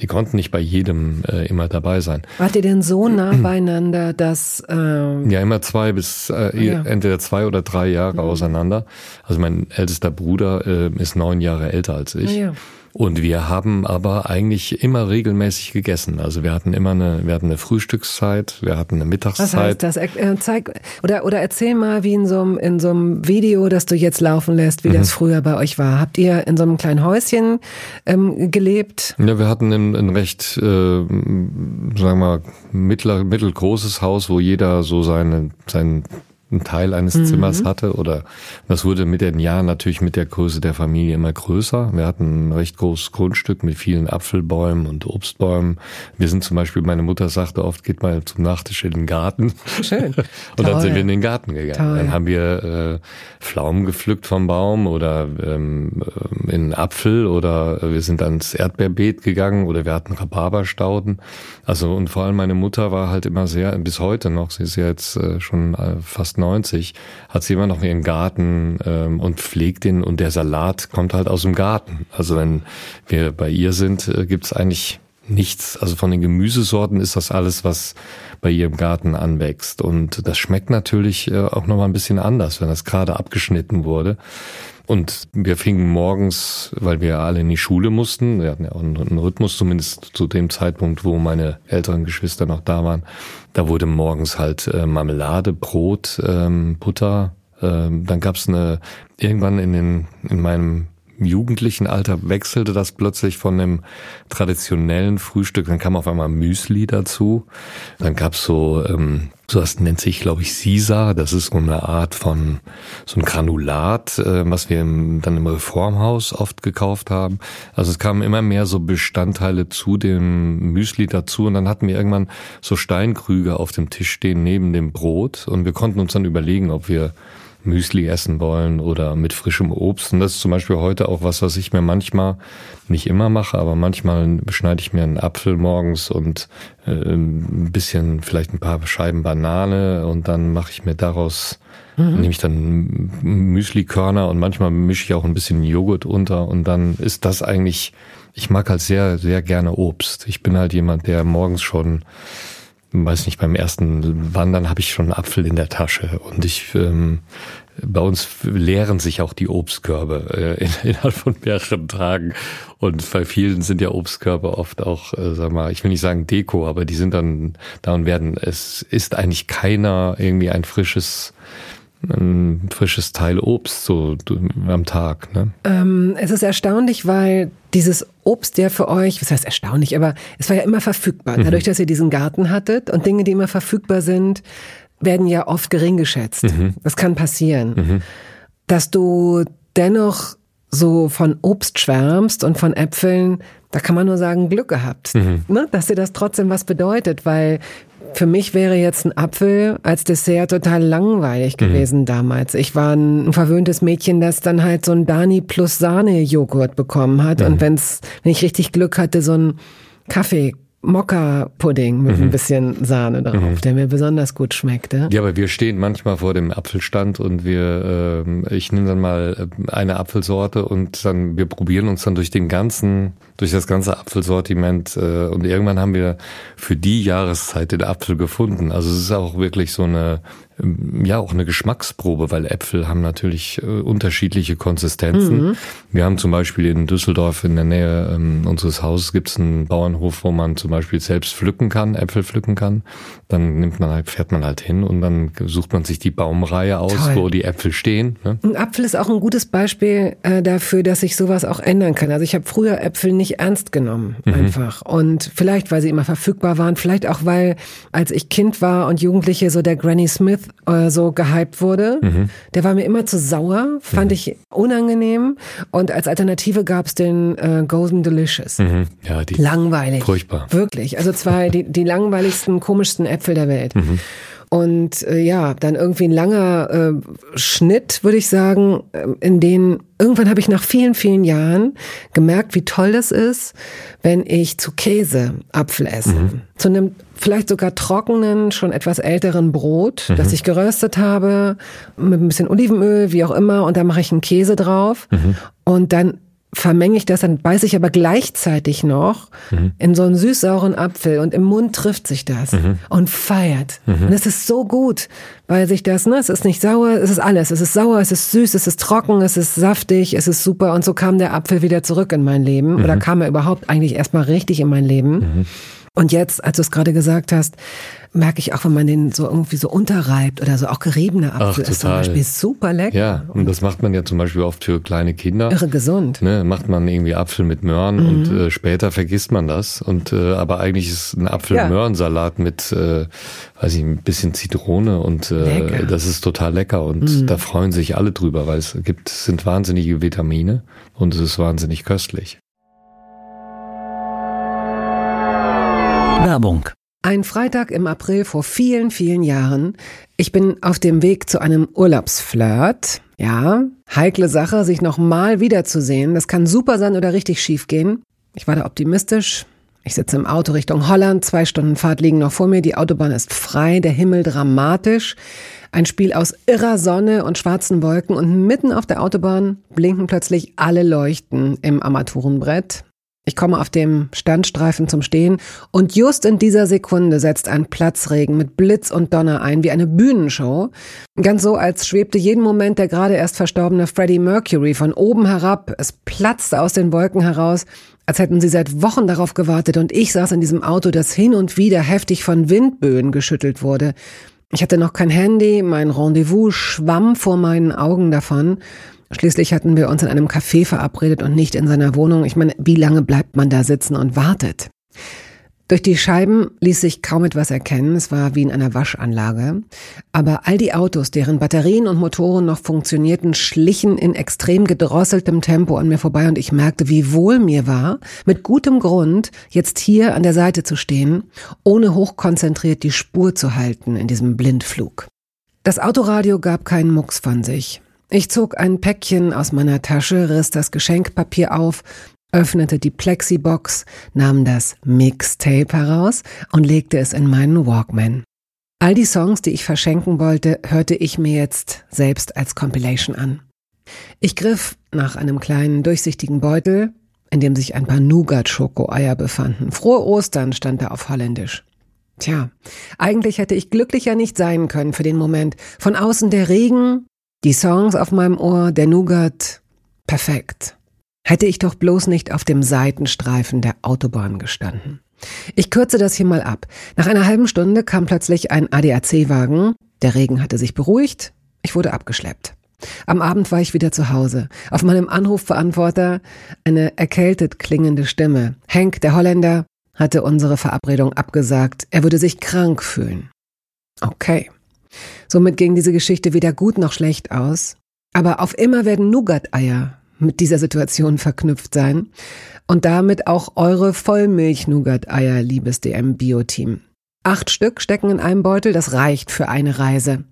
die konnten nicht bei jedem äh, immer dabei sein. Wart ihr denn so nah beieinander, dass ähm, Ja, immer zwei bis äh, Ja. entweder zwei oder drei Jahre auseinander. Also mein ältester Bruder äh, ist neun Jahre älter als ich. Ja. Und wir haben aber eigentlich immer regelmäßig gegessen. Also wir hatten immer eine, wir hatten eine Frühstückszeit, wir hatten eine was Mittagszeit. heißt das? Äh, zeig oder oder erzähl mal, wie in so einem in so einem Video, das du jetzt laufen lässt, wie Mhm. das früher bei euch war. Habt ihr in so einem kleinen Häuschen ähm, gelebt? Ja, wir hatten ein, ein recht, äh, sagen wir mal, mittler, mittelgroßes Haus, wo jeder so seine, seinen einen Teil eines Zimmers hatte oder das wurde mit den Jahren natürlich mit der Größe der Familie immer größer. Wir hatten ein recht großes Grundstück mit vielen Apfelbäumen und Obstbäumen. Wir sind zum Beispiel, meine Mutter sagte oft, geht mal zum Nachtisch in den Garten. Schön. Und Toll. dann sind wir in den Garten gegangen. Toll. Dann haben wir äh, Pflaumen gepflückt vom Baum oder ähm, ähm, in Apfel oder wir sind ans Erdbeerbeet gegangen oder wir hatten Rhabarberstauden. Also und vor allem meine Mutter war halt immer sehr, bis heute noch, sie ist ja jetzt äh, schon äh, fast 90, hat sie immer noch ihren Garten ähm, und pflegt den und der Salat kommt halt aus dem Garten. Also wenn wir bei ihr sind, äh, gibt's eigentlich nichts, also von den Gemüsesorten ist das alles, was bei ihr im Garten anwächst. Und das schmeckt natürlich äh, auch nochmal ein bisschen anders, wenn das gerade abgeschnitten wurde. Und wir fingen morgens, weil wir alle in die Schule mussten, wir hatten ja auch einen Rhythmus, zumindest zu dem Zeitpunkt, wo meine älteren Geschwister noch da waren. Da wurde morgens halt äh, Marmelade, Brot, ähm, Butter. Ähm, dann gab's eine, irgendwann in, den, in meinem jugendlichen Alter wechselte das plötzlich von dem traditionellen Frühstück, dann kam auf einmal Müsli dazu. Dann gab's so, ähm, so das nennt sich, glaube ich, Sisa. Das ist so eine Art von so ein Granulat, äh, was wir dann im Reformhaus oft gekauft haben. Also es kamen immer mehr so Bestandteile zu dem Müsli dazu und dann hatten wir irgendwann so Steinkrüge auf dem Tisch stehen neben dem Brot und wir konnten uns dann überlegen, ob wir Müsli essen wollen oder mit frischem Obst. Und das ist zum Beispiel heute auch was, was ich mir manchmal, nicht immer mache, aber manchmal schneide ich mir einen Apfel morgens und äh, ein bisschen, vielleicht ein paar Scheiben Banane und dann mache ich mir daraus, mhm. nehme ich dann Müsli-Körner und manchmal mische ich auch ein bisschen Joghurt unter und dann ist das eigentlich, ich mag halt sehr, sehr gerne Obst. Ich bin halt jemand, der morgens schon weiß nicht, beim ersten Wandern habe ich schon einen Apfel in der Tasche und ich ähm, bei uns leeren sich auch die Obstkörbe äh, innerhalb von mehreren Tagen und bei vielen sind ja Obstkörbe oft auch, äh, sag mal, ich will nicht sagen Deko, aber die sind dann da und werden. Es ist eigentlich keiner irgendwie ein frisches ein frisches Teil Obst so am Tag. Ne? Ähm, es ist erstaunlich, weil dieses Obst ja für euch, was heißt erstaunlich, aber es war ja immer verfügbar. Mhm. Dadurch, dass ihr diesen Garten hattet und Dinge, die immer verfügbar sind, werden ja oft gering geschätzt. Mhm. Das kann passieren. Mhm. Dass du dennoch so von Obst schwärmst und von Äpfeln, da kann man nur sagen, Glück gehabt, mhm. ne? dass dir das trotzdem was bedeutet, weil für mich wäre jetzt ein Apfel als Dessert total langweilig mhm. gewesen mhm. damals. Ich war ein, verwöhntes Mädchen, das dann halt so ein Dani plus Sahne Joghurt bekommen hat. Mhm. Und wenn's, wenn ich richtig Glück hatte, so ein Kaffee Mokka-Pudding mit mhm. ein bisschen Sahne drauf, mhm. der mir besonders gut schmeckte. Ja, aber wir stehen manchmal vor dem Apfelstand und wir, äh, ich nehme dann mal äh, eine Apfelsorte und dann wir probieren uns dann durch den ganzen, durch das ganze Apfelsortiment äh, und irgendwann haben wir für die Jahreszeit den Apfel gefunden. Also es ist auch wirklich so eine ja auch eine Geschmacksprobe, weil Äpfel haben natürlich äh, unterschiedliche Konsistenzen. Mhm. Wir haben zum Beispiel in Düsseldorf in der Nähe ähm, unseres Hauses gibt es einen Bauernhof, wo man zum Beispiel selbst pflücken kann, Äpfel pflücken kann. Dann nimmt man halt, fährt man halt hin und dann sucht man sich die Baumreihe aus, Toll. wo die Äpfel stehen. Ne? Ein Apfel ist auch ein gutes Beispiel äh, dafür, dass sich sowas auch ändern kann. Also ich habe früher Äpfel nicht ernst genommen, mhm. einfach. Und vielleicht, weil sie immer verfügbar waren, vielleicht auch, weil als ich Kind war und Jugendliche so der Granny Smith äh, so gehypt wurde. Mhm. Der war mir immer zu sauer, fand mhm. ich unangenehm. Und als Alternative gab es den äh, Golden Delicious. Mhm. Ja, die Langweilig. Furchtbar. Wirklich. Also zwei, die, die langweiligsten, komischsten Äpfel der Welt. Und äh, ja, dann irgendwie ein langer äh, Schnitt, würde ich sagen, äh, in den irgendwann habe ich nach vielen, vielen Jahren gemerkt, wie toll das ist, wenn ich zu Käse Apfel esse. Mhm. Zu einem vielleicht sogar trockenen, schon etwas älteren Brot, mhm. das ich geröstet habe, mit ein bisschen Olivenöl, wie auch immer, und da mache ich einen Käse drauf. Mhm. Und dann vermenge ich das, dann beiße ich aber gleichzeitig noch mhm. in so einen süß-sauren Apfel und im Mund trifft sich das mhm. und feiert. Mhm. Und es ist so gut, weil sich das, ne, es ist nicht sauer, es ist alles. Es ist sauer, es ist süß, es ist trocken, es ist saftig, es ist super. Und so kam der Apfel wieder zurück in mein Leben. Oder mhm. kam er überhaupt eigentlich erstmal richtig in mein Leben. Mhm. Und jetzt, als du es gerade gesagt hast, merke ich auch, wenn man den so irgendwie so unterreibt oder so, auch geriebene Apfel Ach, ist zum Beispiel super lecker. Ja, und das macht man ja zum Beispiel oft für kleine Kinder. Irre gesund. Ne, macht man irgendwie Apfel mit Möhren mhm. und äh, später vergisst man das. Und äh, aber eigentlich ist ein Apfel-Möhrensalat mit, äh, weiß ich, ein bisschen Zitrone und äh, das ist total lecker und mhm. da freuen sich alle drüber, weil es gibt, es sind wahnsinnige Vitamine und es ist wahnsinnig köstlich. Werbung. Ein Freitag im April vor vielen, vielen Jahren. Ich bin auf dem Weg zu einem Urlaubsflirt. Ja, heikle Sache, sich nochmal wiederzusehen. Das kann super sein oder richtig schief gehen. Ich war da optimistisch. Ich sitze im Auto Richtung Holland. Zwei Stunden Fahrt liegen noch vor mir. Die Autobahn ist frei, der Himmel dramatisch. Ein Spiel aus irrer Sonne und schwarzen Wolken und mitten auf der Autobahn blinken plötzlich alle Leuchten im Armaturenbrett. Ich komme auf dem Standstreifen zum Stehen und just in dieser Sekunde setzt ein Platzregen mit Blitz und Donner ein, wie eine Bühnenshow. Ganz so, als schwebte jeden Moment der gerade erst verstorbene Freddie Mercury von oben herab. Es platzte aus den Wolken heraus, als hätten sie seit Wochen darauf gewartet und ich saß in diesem Auto, das hin und wieder heftig von Windböen geschüttelt wurde. Ich hatte noch kein Handy, mein Rendezvous schwamm vor meinen Augen davon. Schließlich hatten wir uns in einem Café verabredet und nicht in seiner Wohnung. Ich meine, wie lange bleibt man da sitzen und wartet? Durch die Scheiben ließ sich kaum etwas erkennen, es war wie in einer Waschanlage. Aber all die Autos, deren Batterien und Motoren noch funktionierten, schlichen in extrem gedrosseltem Tempo an mir vorbei und ich merkte, wie wohl mir war, mit gutem Grund jetzt hier an der Seite zu stehen, ohne hochkonzentriert die Spur zu halten in diesem Blindflug. Das Autoradio gab keinen Mucks von sich. Ich zog ein Päckchen aus meiner Tasche, riss das Geschenkpapier auf, öffnete die Plexibox, nahm das Mixtape heraus und legte es in meinen Walkman. All die Songs, die ich verschenken wollte, hörte ich mir jetzt selbst als Compilation an. Ich griff nach einem kleinen durchsichtigen Beutel, in dem sich ein paar Nougat-Schokoeier befanden. Frohe Ostern stand da auf Holländisch. Tja, eigentlich hätte ich glücklicher nicht sein können für den Moment. Von außen der Regen, die Songs auf meinem Ohr, der Nougat, perfekt. Hätte ich doch bloß nicht auf dem Seitenstreifen der Autobahn gestanden. Ich kürze das hier mal ab. Nach einer halben Stunde kam plötzlich ein ADAC-Wagen. Der Regen hatte sich beruhigt. Ich wurde abgeschleppt. Am Abend war ich wieder zu Hause. Auf meinem Anrufbeantworter eine erkältet klingende Stimme. Henk, der Holländer, hatte unsere Verabredung abgesagt. Er würde sich krank fühlen. Okay. Somit ging diese Geschichte weder gut noch schlecht aus. Aber auf immer werden Nougat-Eier mit dieser Situation verknüpft sein. Und damit auch eure Vollmilch-Nougat-Eier, liebes DM-Bio-Team. Acht Stück stecken in einem Beutel, das reicht für eine Reise.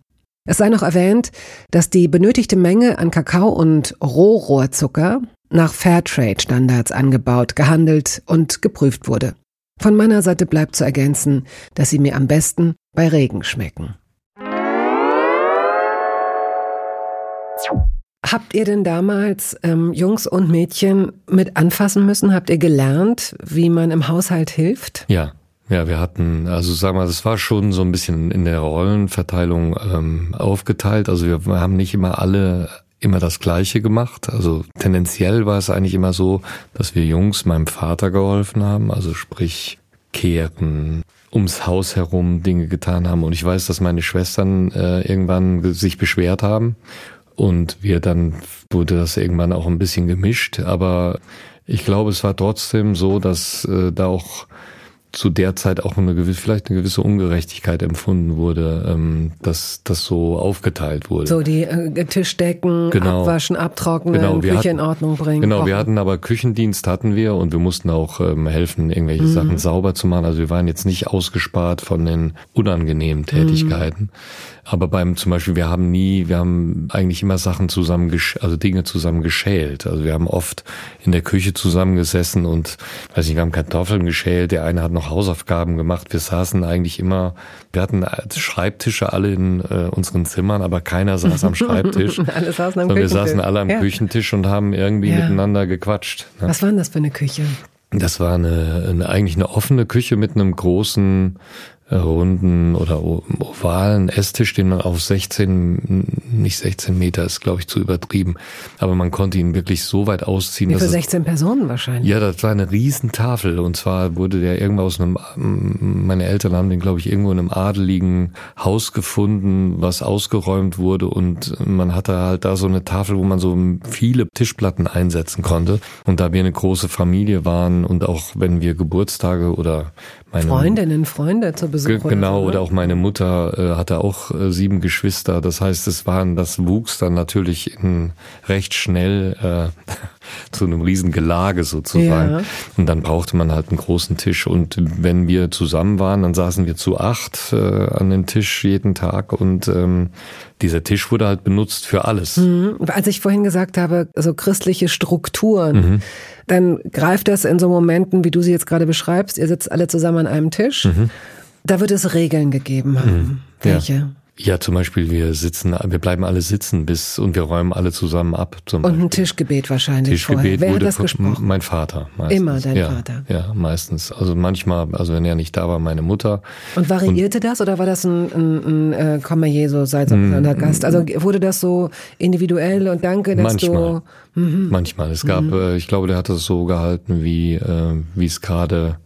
Es sei noch erwähnt, dass die benötigte Menge an Kakao und Rohrohrzucker nach Fairtrade-Standards angebaut, gehandelt und geprüft wurde. Von meiner Seite bleibt zu ergänzen, dass sie mir am besten bei Regen schmecken. Habt ihr denn damals ähm, Jungs und Mädchen mit anfassen müssen? Habt ihr gelernt, wie man im Haushalt hilft? Ja, ja, wir hatten, also sag mal, das war schon so ein bisschen in der Rollenverteilung ähm, aufgeteilt. Also wir haben nicht immer alle immer das Gleiche gemacht. Also tendenziell war es eigentlich immer so, dass wir Jungs meinem Vater geholfen haben, also sprich kehren, ums Haus herum Dinge getan haben. Und ich weiß, dass meine Schwestern äh, irgendwann sich beschwert haben und wir dann wurde das irgendwann auch ein bisschen gemischt, aber ich glaube, es war trotzdem so, dass äh, da auch zu der Zeit auch eine gewisse, vielleicht eine gewisse Ungerechtigkeit empfunden wurde, ähm, dass das so aufgeteilt wurde. So die äh, Tischdecken genau. abwaschen, abtrocknen, genau, Küche hatten, in Ordnung bringen. Genau, kochen. wir hatten aber Küchendienst hatten wir und wir mussten auch ähm, helfen, irgendwelche mhm. Sachen sauber zu machen. Also wir waren jetzt nicht ausgespart von den unangenehmen Tätigkeiten. Mhm. Aber beim zum Beispiel, wir haben nie, wir haben eigentlich immer Sachen zusammen, also Dinge zusammen geschält. Also wir haben oft in der Küche zusammengesessen und, weiß nicht, wir haben Kartoffeln geschält, der eine hat noch Hausaufgaben gemacht. Wir saßen eigentlich immer, wir hatten Schreibtische alle in äh, unseren Zimmern, aber keiner saß am Schreibtisch. alle saßen am Küchentisch. Wir saßen alle am ja. Küchentisch und haben irgendwie ja. miteinander gequatscht. Ne? Was war denn das für eine Küche? Das war eine, eine eigentlich eine offene Küche mit einem großen runden oder ovalen Esstisch, den man auf 16, nicht 16 Meter ist, glaube ich, zu übertrieben. Aber man konnte ihn wirklich so weit ausziehen. Wie für 16 es, Personen wahrscheinlich. Ja, das war eine Riesentafel. Und zwar wurde der irgendwo aus einem, meine Eltern haben den, glaube ich, irgendwo in einem adeligen Haus gefunden, was ausgeräumt wurde. Und man hatte halt da so eine Tafel, wo man so viele Tischplatten einsetzen konnte. Und da wir eine große Familie waren und auch wenn wir Geburtstage oder meine, Freundinnen, Freunde zur Besuch. Genau, oder, oder auch meine Mutter äh, hatte auch äh, sieben Geschwister. Das heißt, es waren, das wuchs dann natürlich in, recht schnell äh, zu einem riesen Gelage sozusagen. Ja. Und dann brauchte man halt einen großen Tisch. Und wenn wir zusammen waren, dann saßen wir zu acht äh, an dem Tisch jeden Tag und ähm, dieser Tisch wurde halt benutzt für alles. Mhm. Als ich vorhin gesagt habe, so christliche Strukturen, mhm. Dann greift das in so Momenten, wie du sie jetzt gerade beschreibst. Ihr sitzt alle zusammen an einem Tisch. Mhm. Da wird es Regeln gegeben haben. Mhm. Welche? Ja, zum Beispiel, wir sitzen, wir bleiben alle sitzen bis und wir räumen alle zusammen ab. und ein Tischgebet wahrscheinlich. Tischgebet vorher. Wer wurde hat das gesprochen? Mein Vater. Meistens. Immer dein ja, Vater. Ja, meistens. Also manchmal, also wenn er nicht da war, meine Mutter. Und variierte und, das oder war das ein, ein, ein, ein äh, Komme Jesu, sei so ein mm, Gast? Also wurde das so individuell und danke, dass manchmal, du. Mhm. Manchmal. Es gab, mhm. äh, ich glaube, der hat das so gehalten, wie äh, wie es gerade,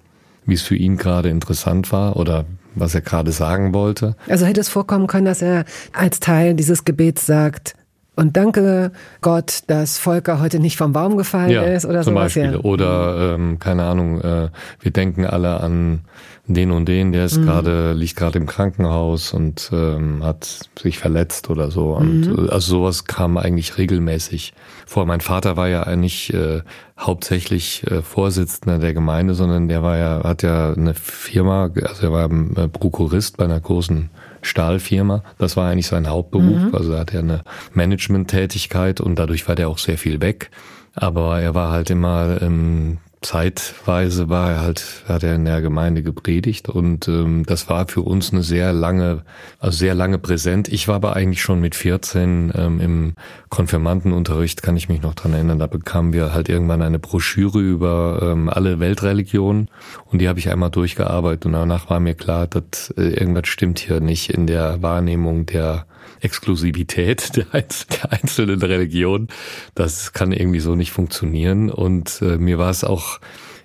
wie es für ihn gerade interessant war oder was er gerade sagen wollte. Also hätte es vorkommen können, dass er als Teil dieses Gebets sagt, und danke Gott, dass Volker heute nicht vom Baum gefallen ja, ist oder zum sowas. Beispiel. Ja. Oder ähm, keine Ahnung, äh, wir denken alle an den und den, der ist mhm. gerade, liegt gerade im Krankenhaus und ähm, hat sich verletzt oder so. Und mhm. also sowas kam eigentlich regelmäßig vor. Mein Vater war ja eigentlich äh, hauptsächlich äh, Vorsitzender der Gemeinde, sondern der war ja, hat ja eine Firma, also er war äh, Prokurist bei einer großen Stahlfirma. Das war eigentlich sein Hauptberuf. Mhm. Also er hatte ja eine Management-Tätigkeit und dadurch war der auch sehr viel weg. Aber er war halt immer ähm, zeitweise war er halt, hat er in der Gemeinde gepredigt und ähm, das war für uns eine sehr lange, also sehr lange präsent. Ich war aber eigentlich schon mit 14 ähm, im Konfirmandenunterricht, kann ich mich noch dran erinnern, da bekamen wir halt irgendwann eine Broschüre über ähm, alle Weltreligionen und die habe ich einmal durchgearbeitet und danach war mir klar, dass äh, irgendwas stimmt hier nicht in der Wahrnehmung der Exklusivität der, einzelnen Religion. Das kann irgendwie so nicht funktionieren. Und äh, mir war es auch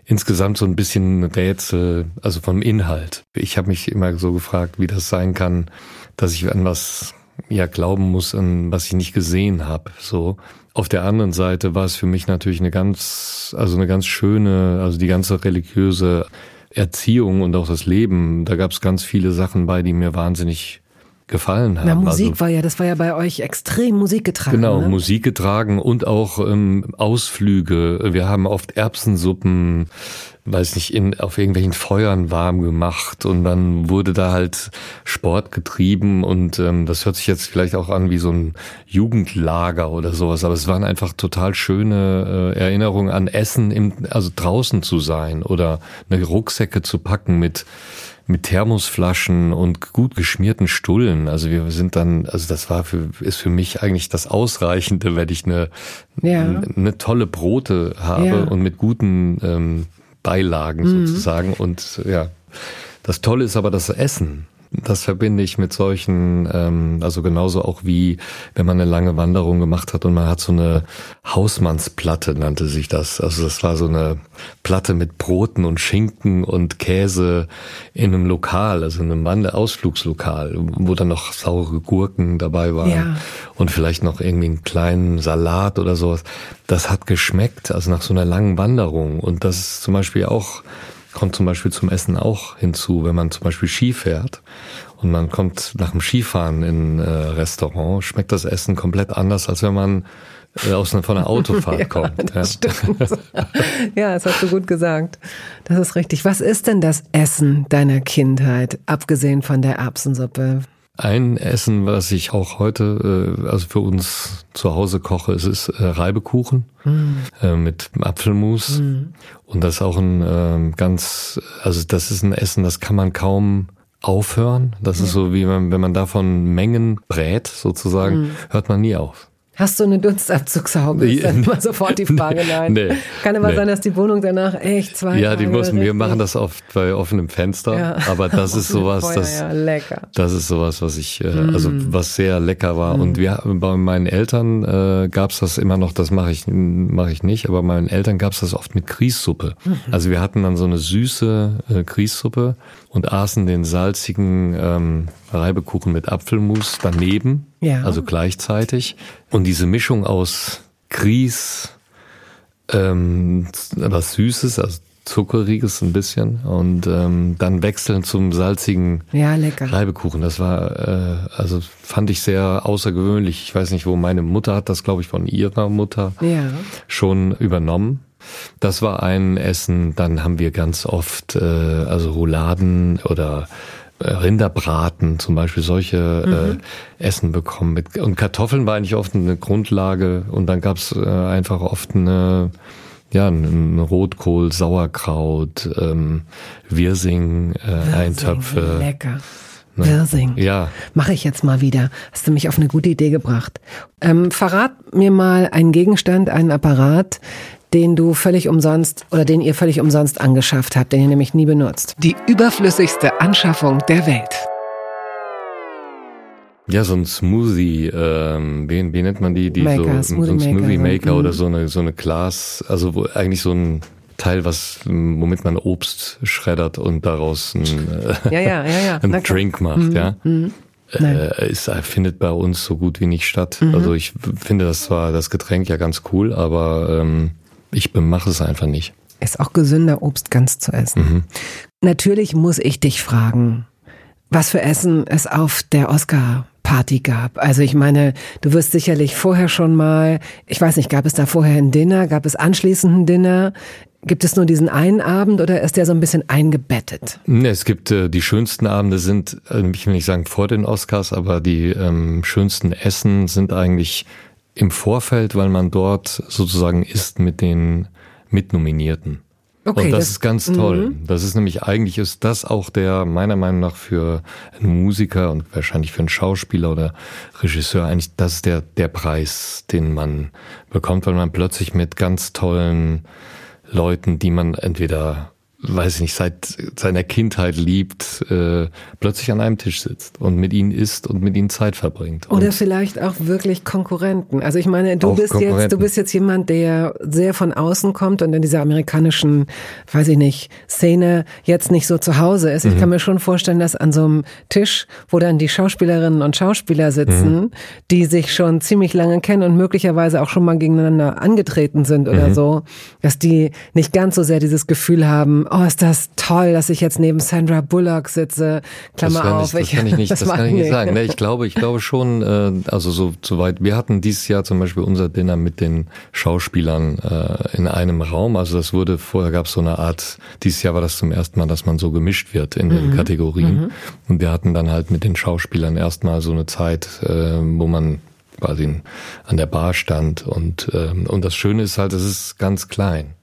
insgesamt so ein bisschen Rätsel, also vom Inhalt. Ich habe mich immer so gefragt, wie das sein kann, dass ich an was ja glauben muss, an was ich nicht gesehen habe. So. Auf der anderen Seite war es für mich natürlich eine ganz, also eine ganz schöne, also die ganze religiöse Erziehung und auch das Leben. Da gab es ganz viele Sachen bei, die mir wahnsinnig gefallen haben. Na, Musik also, war ja, das war ja bei euch extrem Musik getragen. Genau, ne? Musik getragen und auch ähm, Ausflüge. Wir haben oft Erbsensuppen, weiß nicht, in, auf irgendwelchen Feuern warm gemacht und dann wurde da halt Sport getrieben und ähm, das hört sich jetzt vielleicht auch an wie so ein Jugendlager oder sowas, aber es waren einfach total schöne äh, Erinnerungen an Essen, im, also draußen zu sein oder eine Rucksäcke zu packen mit mit Thermosflaschen und gut geschmierten Stullen. Also wir sind dann, also das war für, ist für mich eigentlich das Ausreichende, wenn ich eine, ja. eine tolle Brote habe ja. und mit guten ähm, Beilagen mhm. sozusagen. Und ja, das Tolle ist aber das Essen. Das verbinde ich mit solchen, ähm, also genauso auch wie wenn man eine lange Wanderung gemacht hat und man hat so eine Hausmannsplatte, nannte sich das. Also das war so eine Platte mit Broten und Schinken und Käse in einem Lokal, also in einem Wander Ausflugslokal, wo dann noch saure Gurken dabei waren ja. und vielleicht noch irgendwie einen kleinen Salat oder sowas. Das hat geschmeckt, also nach so einer langen Wanderung. Und das ist zum Beispiel auch kommt zum Beispiel zum Essen auch hinzu, wenn man zum Beispiel Ski fährt und man kommt nach dem Skifahren in ein äh, Restaurant, schmeckt das Essen komplett anders, als wenn man äh, aus einer, von einer Autofahrt ja, kommt. Das ja. Stimmt. ja, das hast du gut gesagt. Das ist richtig. Was ist denn das Essen deiner Kindheit, abgesehen von der Erbsensuppe? Ein Essen, was ich auch heute, äh, also für uns zu Hause koche, ist, ist äh, Reibekuchen mm. mit Apfelmus. Mm. Und das ist auch ein ähm, ganz, also das ist ein Essen, das kann man kaum aufhören. Das ja. ist so, wie man, wenn man davon Mengen brät, sozusagen, mm. hört man nie auf. Hast du eine Dunstabzugshaube? Ist dann immer sofort die Frage, nein. Nee, Kann aber nee. sein, dass die Wohnung danach echt zwei Ja, die muss, wir machen das oft bei offenem Fenster, ja. aber das ist sowas, Feuer, das, ja, lecker. das ist sowas, was ich, äh, also mm. was sehr lecker war. Mm. Und wir, bei meinen Eltern äh, gab's das immer noch, das mache ich, mache ich nicht, aber meinen Eltern gab's das oft mit Grießsuppe. Mhm. Also wir hatten dann so eine süße äh, Grießsuppe und aßen den salzigen ähm, Reibekuchen mit Apfelmus daneben, ja. also gleichzeitig. Und diese Mischung aus Grieß, ähm, was Süßes, also Zuckeriges ein bisschen und ähm, dann wechseln zum salzigen ja, lecker. Reibekuchen. Das war, äh, also fand ich sehr außergewöhnlich. Ich weiß nicht, wo meine Mutter hat das, glaube ich, von ihrer Mutter ja. schon übernommen. Das war ein Essen. Dann haben wir ganz oft äh, also Rouladen oder Rinderbraten, zum Beispiel solche mhm. äh, Essen bekommen. Mit, und Kartoffeln war eigentlich oft eine Grundlage und dann gab's äh, einfach oft eine ja, ein Rotkohl, Sauerkraut, ähm, Wirsing, äh, Eintopfe. Lecker. Ne? Wirsing. Ja. Mache ich jetzt mal wieder. Hast du mich auf eine gute Idee gebracht. Ähm, verrat mir mal einen Gegenstand, einen Apparat, den du völlig umsonst oder den ihr völlig umsonst angeschafft habt, den ihr nämlich nie benutzt. Die überflüssigste Anschaffung der Welt. Ja, so ein Smoothie, ähm, wie, wie nennt man die? die Maker, so, Smoothie so ein Smoothie Maker, Maker oder mhm. so eine, so eine Glas, also wo, eigentlich so ein Teil, was, womit man Obst schreddert und daraus ein, äh, Ja, ja, ja, ja. einen. Drink macht, ja. Mhm. Äh, es findet bei uns so gut wie nicht statt. Mhm. Also ich finde das zwar das Getränk ja ganz cool, aber ähm, ich mache es einfach nicht. Ist auch gesünder, Obst ganz zu essen. Mhm. Natürlich muss ich dich fragen, was für Essen es auf der Oscar-Party gab. Also ich meine, du wirst sicherlich vorher schon mal, ich weiß nicht, gab es da vorher ein Dinner, gab es anschließend ein Dinner? Gibt es nur diesen einen Abend oder ist der so ein bisschen eingebettet? Ne, Es gibt äh, die schönsten Abende sind, äh, ich will nicht sagen vor den Oscars, aber die ähm, schönsten Essen sind eigentlich im Vorfeld, weil man dort sozusagen isst mit den Mitnominierten. Okay, und das, das- ist ganz toll. Das ist nämlich eigentlich ist das auch der meiner Meinung nach für einen Musiker und wahrscheinlich für einen Schauspieler oder Regisseur eigentlich das ist der der Preis, den man bekommt, weil man plötzlich mit ganz tollen Leuten, die man entweder weiß ich nicht, seit seiner Kindheit liebt, äh, plötzlich an einem Tisch sitzt und mit ihnen isst und mit ihnen Zeit verbringt. Oder und vielleicht auch wirklich Konkurrenten. Also ich meine, du bist jetzt, du bist jetzt jemand, der sehr von außen kommt und in dieser amerikanischen, weiß ich nicht, Szene jetzt nicht so zu Hause ist. Ich kann mir schon vorstellen, dass an so einem Tisch, wo dann die Schauspielerinnen und Schauspieler sitzen, die sich schon ziemlich lange kennen und möglicherweise auch schon mal gegeneinander angetreten sind oder so, dass die nicht ganz so sehr dieses Gefühl haben, oh, ist das toll, dass ich jetzt neben Sandra Bullock sitze, Klammer das auf. Ich, das kann ich nicht, das, kann ich nicht ich sagen. Ne, ich glaube, ich glaube schon, äh, also so soweit. Wir hatten dieses Jahr zum Beispiel unser Dinner mit den Schauspielern äh, in einem Raum. Also das wurde vorher gab es so eine Art. Dieses Jahr war das zum ersten Mal, dass man so gemischt wird in den Kategorien. Und wir hatten dann halt mit den Schauspielern erstmal so eine Zeit, äh, wo man quasi an der Bar stand und ähm, und das Schöne ist halt, es ist ganz klein.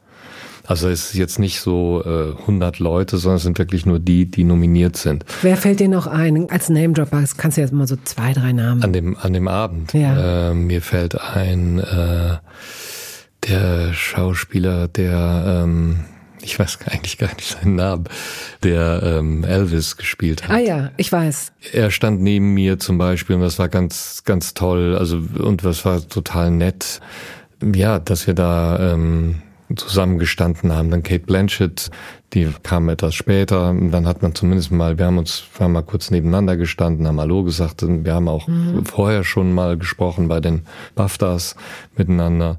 Also es ist jetzt nicht so äh, 100 Leute, sondern es sind wirklich nur die, die nominiert sind. Wer fällt dir noch ein? Als Name-Dropper kannst du jetzt mal so zwei, drei Namen. An dem, an dem Abend. Ja. Äh, mir fällt ein, äh, der Schauspieler, der, ähm, ich weiß eigentlich gar nicht seinen Namen, der ähm, Elvis gespielt hat. ah ja, ich weiß. Er stand neben mir zum Beispiel und das war ganz, ganz toll. Also und das war total nett. Ja, dass wir da ähm, zusammengestanden haben. Dann Kate Blanchett, die kam etwas später. Dann hat man zumindest mal, wir haben uns wir haben mal kurz nebeneinander gestanden, haben Hallo gesagt. Wir haben auch vorher schon mal gesprochen bei den BAFTAs miteinander.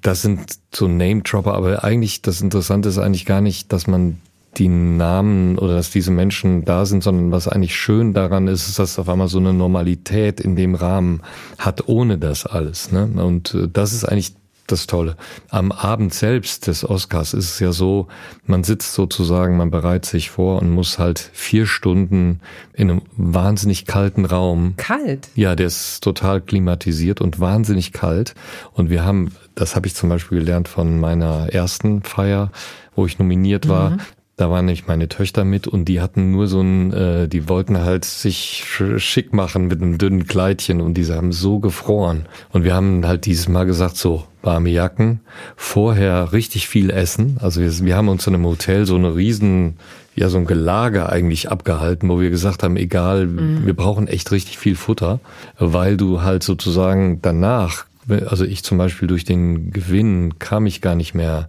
Das sind so Name-Dropper, aber eigentlich, das Interessante ist eigentlich gar nicht, dass man die Namen oder dass diese Menschen da sind, sondern was eigentlich schön daran ist, ist, dass es auf einmal so eine Normalität in dem Rahmen hat, ohne das alles. Ne? Und äh, das ist eigentlich das Tolle. Am Abend selbst des Oscars ist es ja so, man sitzt sozusagen, man bereitet sich vor und muss halt vier Stunden in einem wahnsinnig kalten Raum Kalt. ja, der ist total klimatisiert und wahnsinnig kalt. Und wir haben, das habe ich zum Beispiel gelernt von meiner ersten Feier, wo ich nominiert war. Da waren nämlich meine Töchter mit und die hatten nur so ein, äh, die wollten halt sich sch- schick machen mit einem dünnen Kleidchen und diese haben so gefroren. Und wir haben halt dieses Mal gesagt, so, warme Jacken, vorher richtig viel essen. Also wir, wir haben uns in einem Hotel so eine riesen, ja, so ein Gelager eigentlich abgehalten, wo wir gesagt haben, egal, wir brauchen echt richtig viel Futter, weil du halt sozusagen danach, also ich zum Beispiel durch den Gewinn kam ich gar nicht mehr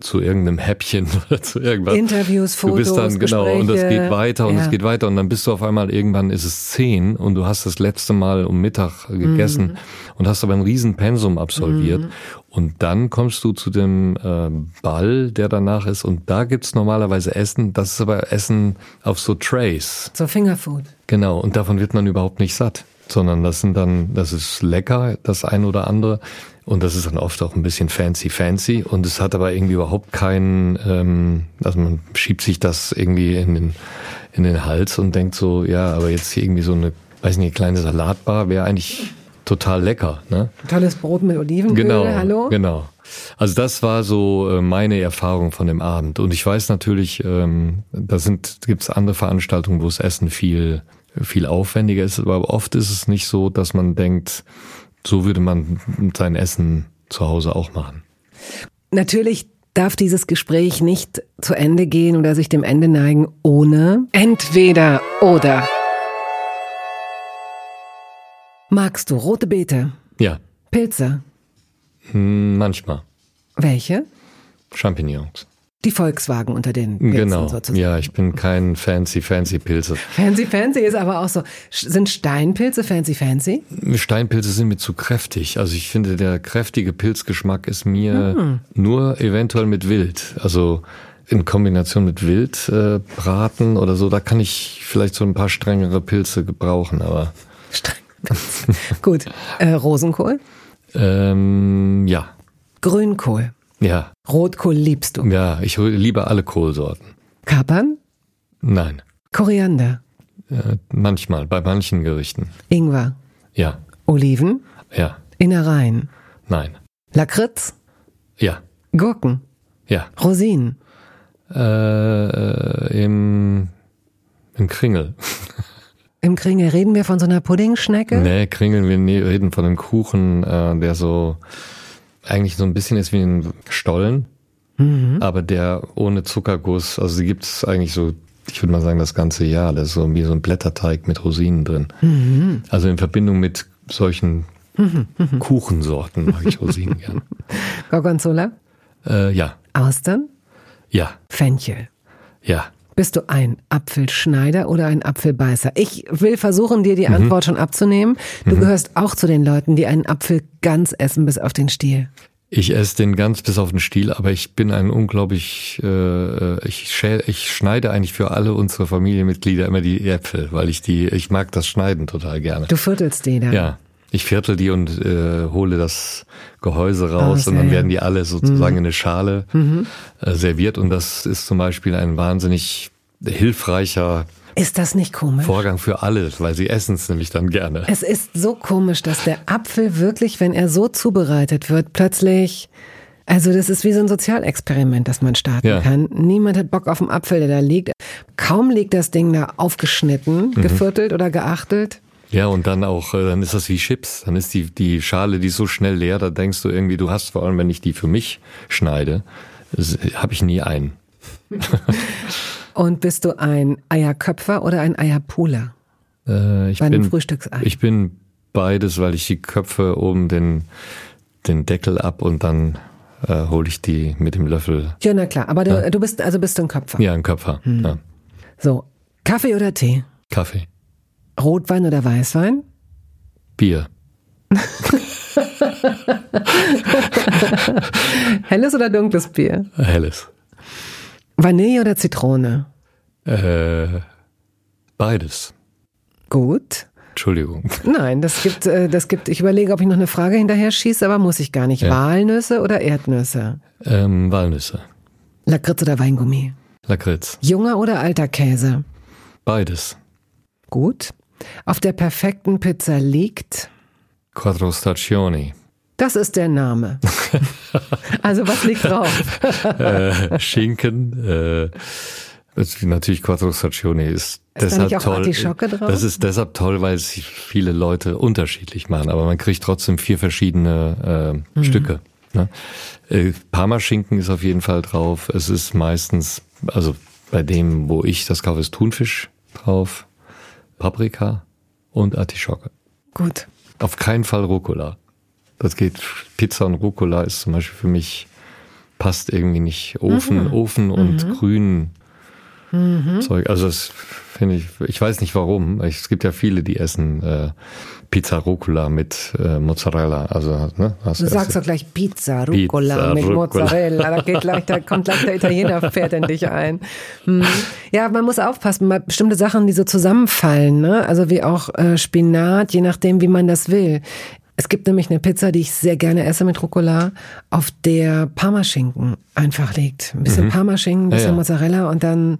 zu irgendeinem Häppchen oder zu irgendwas. Interviews, Du bist Fotos, dann, genau, und das Gespräche. geht weiter und Ja. es geht weiter und dann bist du auf einmal, irgendwann ist es zehn und du hast das letzte Mal um Mittag gegessen Mhm. und hast aber ein riesen Pensum absolviert und dann kommst du zu dem äh, Ball, der danach ist und da gibt's normalerweise Essen, das ist aber Essen auf so Trays. So Fingerfood. Genau, und davon wird man überhaupt nicht satt, sondern das sind dann, das ist lecker, das ein oder andere. Und das ist dann oft auch ein bisschen fancy, fancy. Und es hat aber irgendwie überhaupt keinen, ähm, also man schiebt sich das irgendwie in den, in den Hals und denkt so, ja, aber jetzt hier irgendwie so eine, weiß nicht, kleine Salatbar wäre eigentlich total lecker, ne? Tolles Brot mit Olivenöl, Genau, hallo? genau. Also das war so äh, meine Erfahrung von dem Abend. Und ich weiß natürlich, ähm, da sind gibt's andere Veranstaltungen, wo das Essen viel viel aufwendiger ist. Aber oft ist es nicht so, dass man denkt, so würde man sein Essen zu Hause auch machen. Natürlich darf dieses Gespräch nicht zu Ende gehen oder sich dem Ende neigen ohne entweder oder. Magst du rote Beete? Ja. Pilze? Hm, manchmal. Welche? Champignons. Die Volkswagen unter den Pilzen genau. sozusagen. Ja, ich bin kein fancy, fancy Pilze. Fancy Fancy ist aber auch so. Sind Steinpilze fancy fancy? Steinpilze sind mir zu kräftig. Also ich finde, der kräftige Pilzgeschmack ist mir nur eventuell mit Wild. Also in Kombination mit Wild äh, braten oder so, da kann ich vielleicht so ein paar strengere Pilze gebrauchen, aber Steinpilze. Gut. Äh, Rosenkohl? ähm, ja. Grünkohl? Ja, Rotkohl liebst du? ja, ich liebe alle Kohlsorten. Kapern? Nein, Koriander? äh, manchmal, bei manchen Gerichten. Ingwer? Ja, Oliven? ja, Innereien? nein, Lakritz? ja, Gurken? ja. Rosinen? Äh, im, im Kringel. Im Kringel reden wir von so einer Puddingschnecke? Nee, Kringel, wir ne- reden von einem Kuchen, äh, der so eigentlich so ein bisschen ist wie ein Stollen, aber der ohne Zuckerguss, also die gibt's eigentlich so, ich würde mal sagen, das ganze Jahr. Das ist so wie so ein Blätterteig mit Rosinen drin. Also in Verbindung mit solchen Kuchensorten mag ich Rosinen gern. Gorgonzola? Äh, ja, Austern? ja, Fenchel? ja. Bist du ein Apfelschneider oder ein Apfelbeißer? Ich will versuchen, dir die Antwort schon abzunehmen. Du gehörst auch zu den Leuten, die einen Apfel ganz essen bis auf den Stiel. Ich esse den ganz bis auf den Stiel, aber ich bin ein unglaublich, äh, ich, schä ich schneide eigentlich für alle unsere Familienmitglieder immer die Äpfel, weil ich die, ich mag das Schneiden total gerne. Du viertelst die dann. Ja, ich viertel die und äh, hole das Gehäuse raus Aus, und dann werden die alle sozusagen in eine Schale äh, serviert und das ist zum Beispiel ein wahnsinnig hilfreicher Ist das nicht komisch? Vorgang für alle, weil sie essen es nämlich dann gerne. Es ist so komisch, dass der Apfel wirklich, wenn er so zubereitet wird, plötzlich, also das ist wie so ein Sozialexperiment, das man starten Ja. kann. Niemand hat Bock auf den Apfel, der da liegt. Kaum liegt das Ding da aufgeschnitten, Mhm. geviertelt oder geachtelt. Ja, und dann auch, äh, dann ist das wie Chips. Dann ist die, die Schale, die ist so schnell leer, da denkst du irgendwie, du hast vor allem, wenn ich die für mich schneide, habe ich nie einen. Und bist du ein Eierköpfer oder ein Eierpuler? Äh, ich, Bei einem bin, Frühstücksei. ich bin beides, weil ich die Köpfe oben den, den Deckel ab und dann äh, hole ich die mit dem Löffel. Ja, na klar, aber du, du bist, also bist du ein Köpfer. Ja, ein Köpfer. Ja. So, Kaffee oder Tee? Kaffee. Rotwein oder Weißwein? Bier. Helles oder dunkles Bier? Helles. Vanille oder Zitrone? Äh, beides. Gut. Entschuldigung. Nein, das gibt, äh, das gibt, ich überlege, ob ich noch eine Frage hinterher schieße, aber muss ich gar nicht. Ja. Walnüsse oder Erdnüsse? Ähm, Walnüsse. Lakritz oder Weingummi? Lakritz. Junger oder alter Käse? Beides. Gut. Auf der perfekten Pizza liegt, Quattro Stagioni. das ist der Name. also was liegt drauf? äh, Schinken. Äh, ist natürlich Quattro Stagioni ist, da deshalb nicht auch toll. Das ist deshalb toll, weil es viele Leute unterschiedlich machen, aber man kriegt trotzdem vier verschiedene äh, Mhm. Stücke. Ne? Äh, Parmaschinken ist auf jeden Fall drauf. Es ist meistens, also bei dem, wo ich das kaufe, ist Thunfisch drauf, Paprika und Artischocke. Gut. Auf keinen Fall Rucola. Das geht, Pizza und Rucola ist zum Beispiel für mich, passt irgendwie nicht. Ofen, Mhm. Ofen und grün Zeug. Also das finde ich, ich weiß nicht warum. Es gibt ja viele, die essen äh, Pizza Rucola mit äh, Mozzarella. Also, ne, Du sagst doch gleich Pizza, Rucola Pizza, mit Rucola. Mozzarella. Da, geht gleich, da kommt gleich der Italiener, fährt in dich ein. Hm. Ja, man muss aufpassen, bei bestimmte Sachen, die so zusammenfallen, ne? Also wie auch äh, Spinat, je nachdem, wie man das will. Es gibt nämlich eine Pizza, die ich sehr gerne esse mit Rucola, auf der Parmaschinken einfach liegt. Ein bisschen Parmaschinken, ein bisschen Mhm. ja. Mozzarella und dann,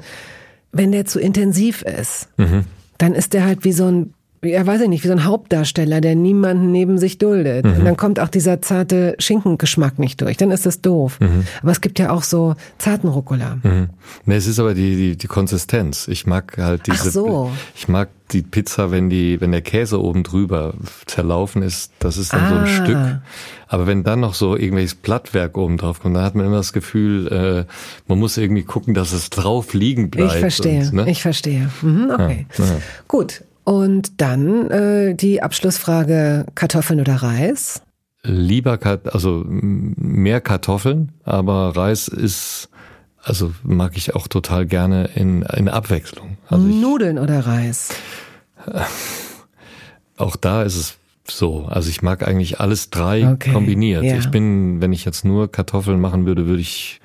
wenn der zu intensiv ist, Mhm. dann ist der halt wie so ein ja, weiß ich nicht, wie so ein Hauptdarsteller, der niemanden neben sich duldet. Mhm. Und dann kommt auch dieser zarte Schinkengeschmack nicht durch. Dann ist das doof. Mhm. Aber es gibt ja auch so zarten Rucola. Mhm. Nee, es ist aber die, die, die Konsistenz. Ich mag halt diese, Ach so. ich mag die Pizza, wenn die, wenn der Käse oben drüber zerlaufen ist, das ist dann ah. so ein ah. Stück. Aber wenn dann noch so irgendwelches Blattwerk oben drauf kommt, dann hat man immer das Gefühl, äh, man muss irgendwie gucken, dass es drauf liegen bleibt. Ich verstehe, und, ne? ich verstehe. Mhm, okay. Ja, ja. Gut. Und dann äh, die Abschlussfrage Kartoffeln oder Reis? Lieber, also mehr Kartoffeln, aber Reis ist also mag ich auch total gerne in, in Abwechslung. Also Nudeln ich, oder Reis? Auch da ist es so. Also ich mag eigentlich alles drei okay, kombiniert. Ja. Ich bin, wenn ich jetzt nur Kartoffeln machen würde, würde ich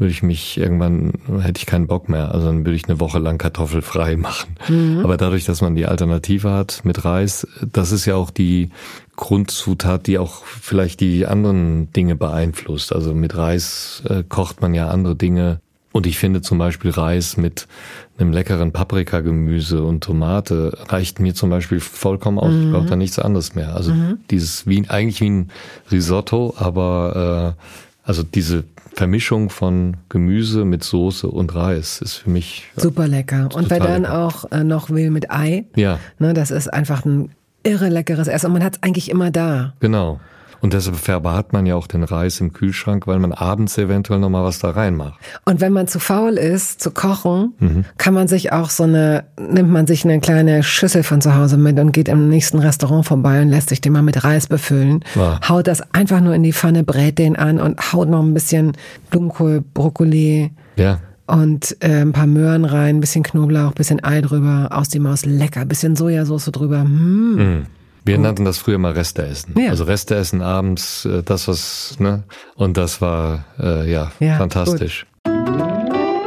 würde ich mich irgendwann, hätte ich keinen Bock mehr. Also dann würde ich eine Woche lang kartoffelfrei machen. Mhm. Aber dadurch, dass man die Alternative hat mit Reis, das ist ja auch die Grundzutat, die auch vielleicht die anderen Dinge beeinflusst. Also mit Reis äh, kocht man ja andere Dinge. Und ich finde zum Beispiel Reis mit einem leckeren Paprikagemüse und Tomate reicht mir zum Beispiel vollkommen aus. Mhm. Ich brauche da nichts anderes mehr. Also mhm. dieses wie eigentlich wie ein Risotto, aber äh, also diese Vermischung von Gemüse mit Soße und Reis ist für mich super lecker. Und wer dann lecker. auch äh, noch will mit Ei, ja. ne, das ist einfach ein irre leckeres Essen und man hat es eigentlich immer da. Genau. Und deshalb verwahrt man ja auch den Reis im Kühlschrank, weil man abends eventuell nochmal was da reinmacht. Und wenn man zu faul ist, zu kochen, mhm. kann man sich auch so eine, nimmt man sich eine kleine Schüssel von zu Hause mit und geht im nächsten Restaurant vorbei und lässt sich den mal mit Reis befüllen. Ja. Haut das einfach nur in die Pfanne, brät den an und haut noch ein bisschen Blumenkohl, Brokkoli. Ja und äh, ein paar Möhren rein, ein bisschen Knoblauch, ein bisschen Ei drüber, aus die Maus lecker, bisschen Sojasauce drüber. Mm. Mm. Wir Gut. nannten das früher mal Resteessen. Ja. Also Resteessen abends, äh, das was, ne? Und das war äh, ja, ja fantastisch. Gut.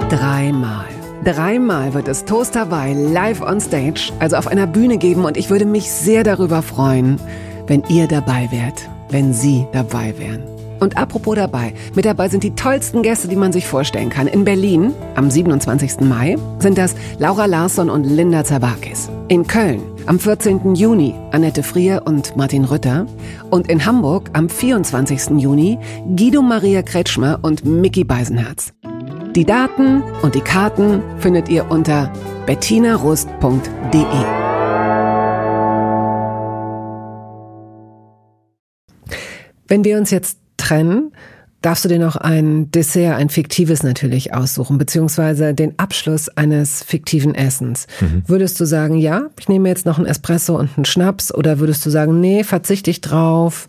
Dreimal. Dreimal wird es Toast Hawaii live on stage, also auf einer Bühne geben und ich würde mich sehr darüber freuen, wenn ihr dabei wärt, wenn Sie dabei wären. Und apropos dabei, mit dabei sind die tollsten Gäste, die man sich vorstellen kann. In Berlin am 27. Mai sind das Laura Larsson und Linda Zerwakis. In Köln am 14. Juni Annette Frier und Martin Rütter. Und in Hamburg am 24. Juni Guido Maria Kretschmer und Mickey Beisenherz. Die Daten und die Karten findet ihr unter bettinarust.de. Wenn wir uns jetzt trennen, darfst du dir noch ein Dessert, ein fiktives natürlich aussuchen, beziehungsweise den Abschluss eines fiktiven Essens. Mhm. Würdest du sagen, ja, ich nehme jetzt noch einen Espresso und einen Schnaps oder würdest du sagen, nee, verzichte ich drauf,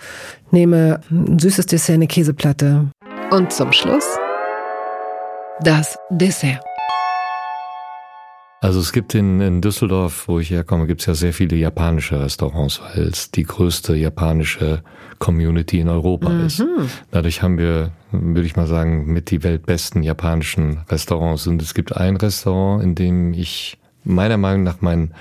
nehme ein süßes Dessert, eine Käseplatte. Und zum Schluss das Dessert. Also es gibt in, in Düsseldorf, wo ich herkomme, gibt es ja sehr viele japanische Restaurants, weil es die größte japanische Community in Europa mhm. ist. Dadurch haben wir, würde ich mal sagen, mit die weltbesten japanischen Restaurants. Und es gibt ein Restaurant, in dem ich meiner Meinung nach meinen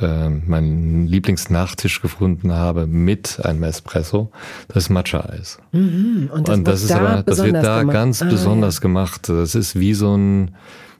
äh, meinen Lieblingsnachtisch gefunden habe mit einem Espresso, das ist Matcha-Eis. Mhm. Und das, Und das ist da aber, das wird da gemacht. ganz ah, besonders ja. gemacht. Das ist wie so ein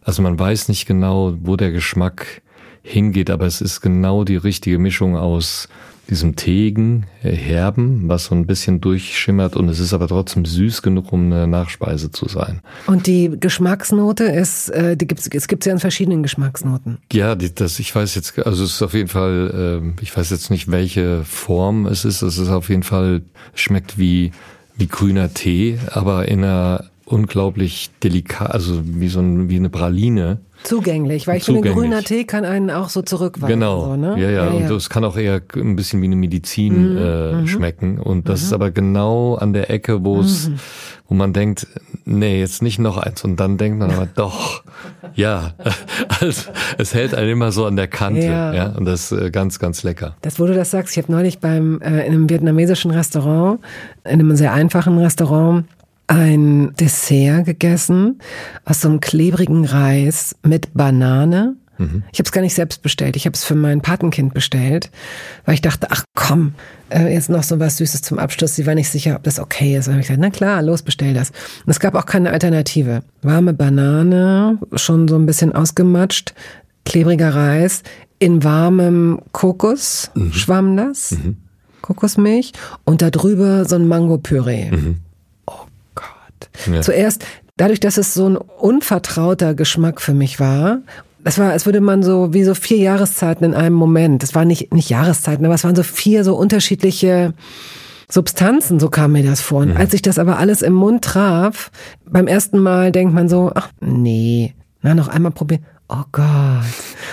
also man weiß nicht genau, wo der Geschmack hingeht, aber es ist genau die richtige Mischung aus diesem Tegen, äh, Herben, was so ein bisschen durchschimmert und es ist aber trotzdem süß genug, um eine Nachspeise zu sein. Und die Geschmacksnote ist, äh, die gibt's, es gibt ja in verschiedenen Geschmacksnoten. Ja, die, das, ich weiß jetzt, also es ist auf jeden Fall, äh, ich weiß jetzt nicht, welche Form es ist. Es ist auf jeden Fall, schmeckt wie, wie grüner Tee, aber in einer unglaublich delikat, also wie so ein, wie eine Praline. Zugänglich, weil ich Zugänglich. finde, grüner Tee kann einen auch so zurückweisen. Genau, so, ne? ja, ja, ja, und es kann auch eher ein bisschen wie eine Medizin mhm. äh, mhm. schmecken. Und das mhm. ist aber genau an der Ecke, wo es, mhm. wo man denkt, nee, jetzt nicht noch eins. Und dann denkt man aber doch, ja, also, es hält einen immer so an der Kante. Ja, ja und das ist äh, ganz, ganz lecker. Das, wo du das sagst, ich habe neulich beim äh, in einem vietnamesischen Restaurant, in einem sehr einfachen Restaurant, ein Dessert gegessen aus so einem klebrigen Reis mit Banane. Mhm. Ich habe es gar nicht selbst bestellt. Ich habe es für mein Patenkind bestellt, weil ich dachte, ach komm, äh, jetzt noch so was Süßes zum Abschluss. Sie war nicht sicher, ob das okay ist. Und ich gesagt, na klar, los, bestell das. Und es gab auch keine Alternative. Warme Banane, schon so ein bisschen ausgematscht, klebriger Reis In warmem Kokos mhm. schwamm das. Mhm. Kokosmilch. Und darüber so ein Mango-Püree. Mhm. Ja. Zuerst, dadurch, dass es so ein unvertrauter Geschmack für mich war, es war, als würde man so wie so vier Jahreszeiten in einem Moment. Das waren nicht, nicht Jahreszeiten, aber es waren so vier so unterschiedliche Substanzen, so kam mir das vor. Und mhm. als ich das aber alles im Mund traf, beim ersten Mal denkt man so, ach nee, na, noch einmal probieren. Oh Gott.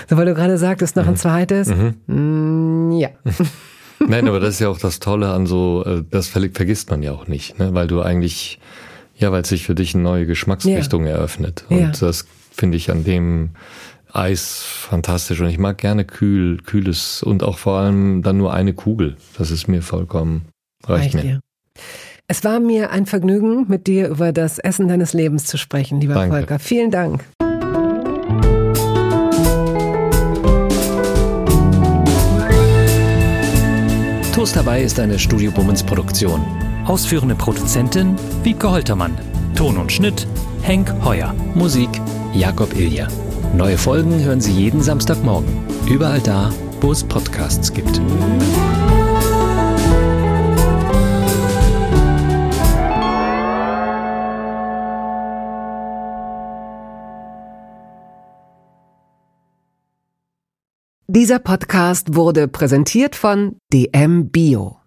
So, weil du gerade sagtest, noch mhm. ein zweites. Mhm. Mm, ja. Nein, aber das ist ja auch das Tolle an so, äh, das vergisst man ja auch nicht, ne? weil du eigentlich, ja, weil sich für dich eine neue Geschmacksrichtung ja. eröffnet. Und ja. das finde ich an dem Eis fantastisch und ich mag gerne kühl, kühles und auch vor allem dann nur eine Kugel. Das ist mir vollkommen reicht, reicht mir. Dir. Es war mir ein Vergnügen, mit dir über das Essen deines Lebens zu sprechen, lieber Danke. Volker. Vielen Dank. Toast dabei ist eine Studio Bummens Produktion. Ausführende Produzentin Wiebke Holtermann. Ton und Schnitt Henk Heuer. Musik Jakob Ilja. Neue Folgen hören Sie jeden Samstagmorgen. Überall da, wo es Podcasts gibt. Dieser Podcast wurde präsentiert von DM Bio.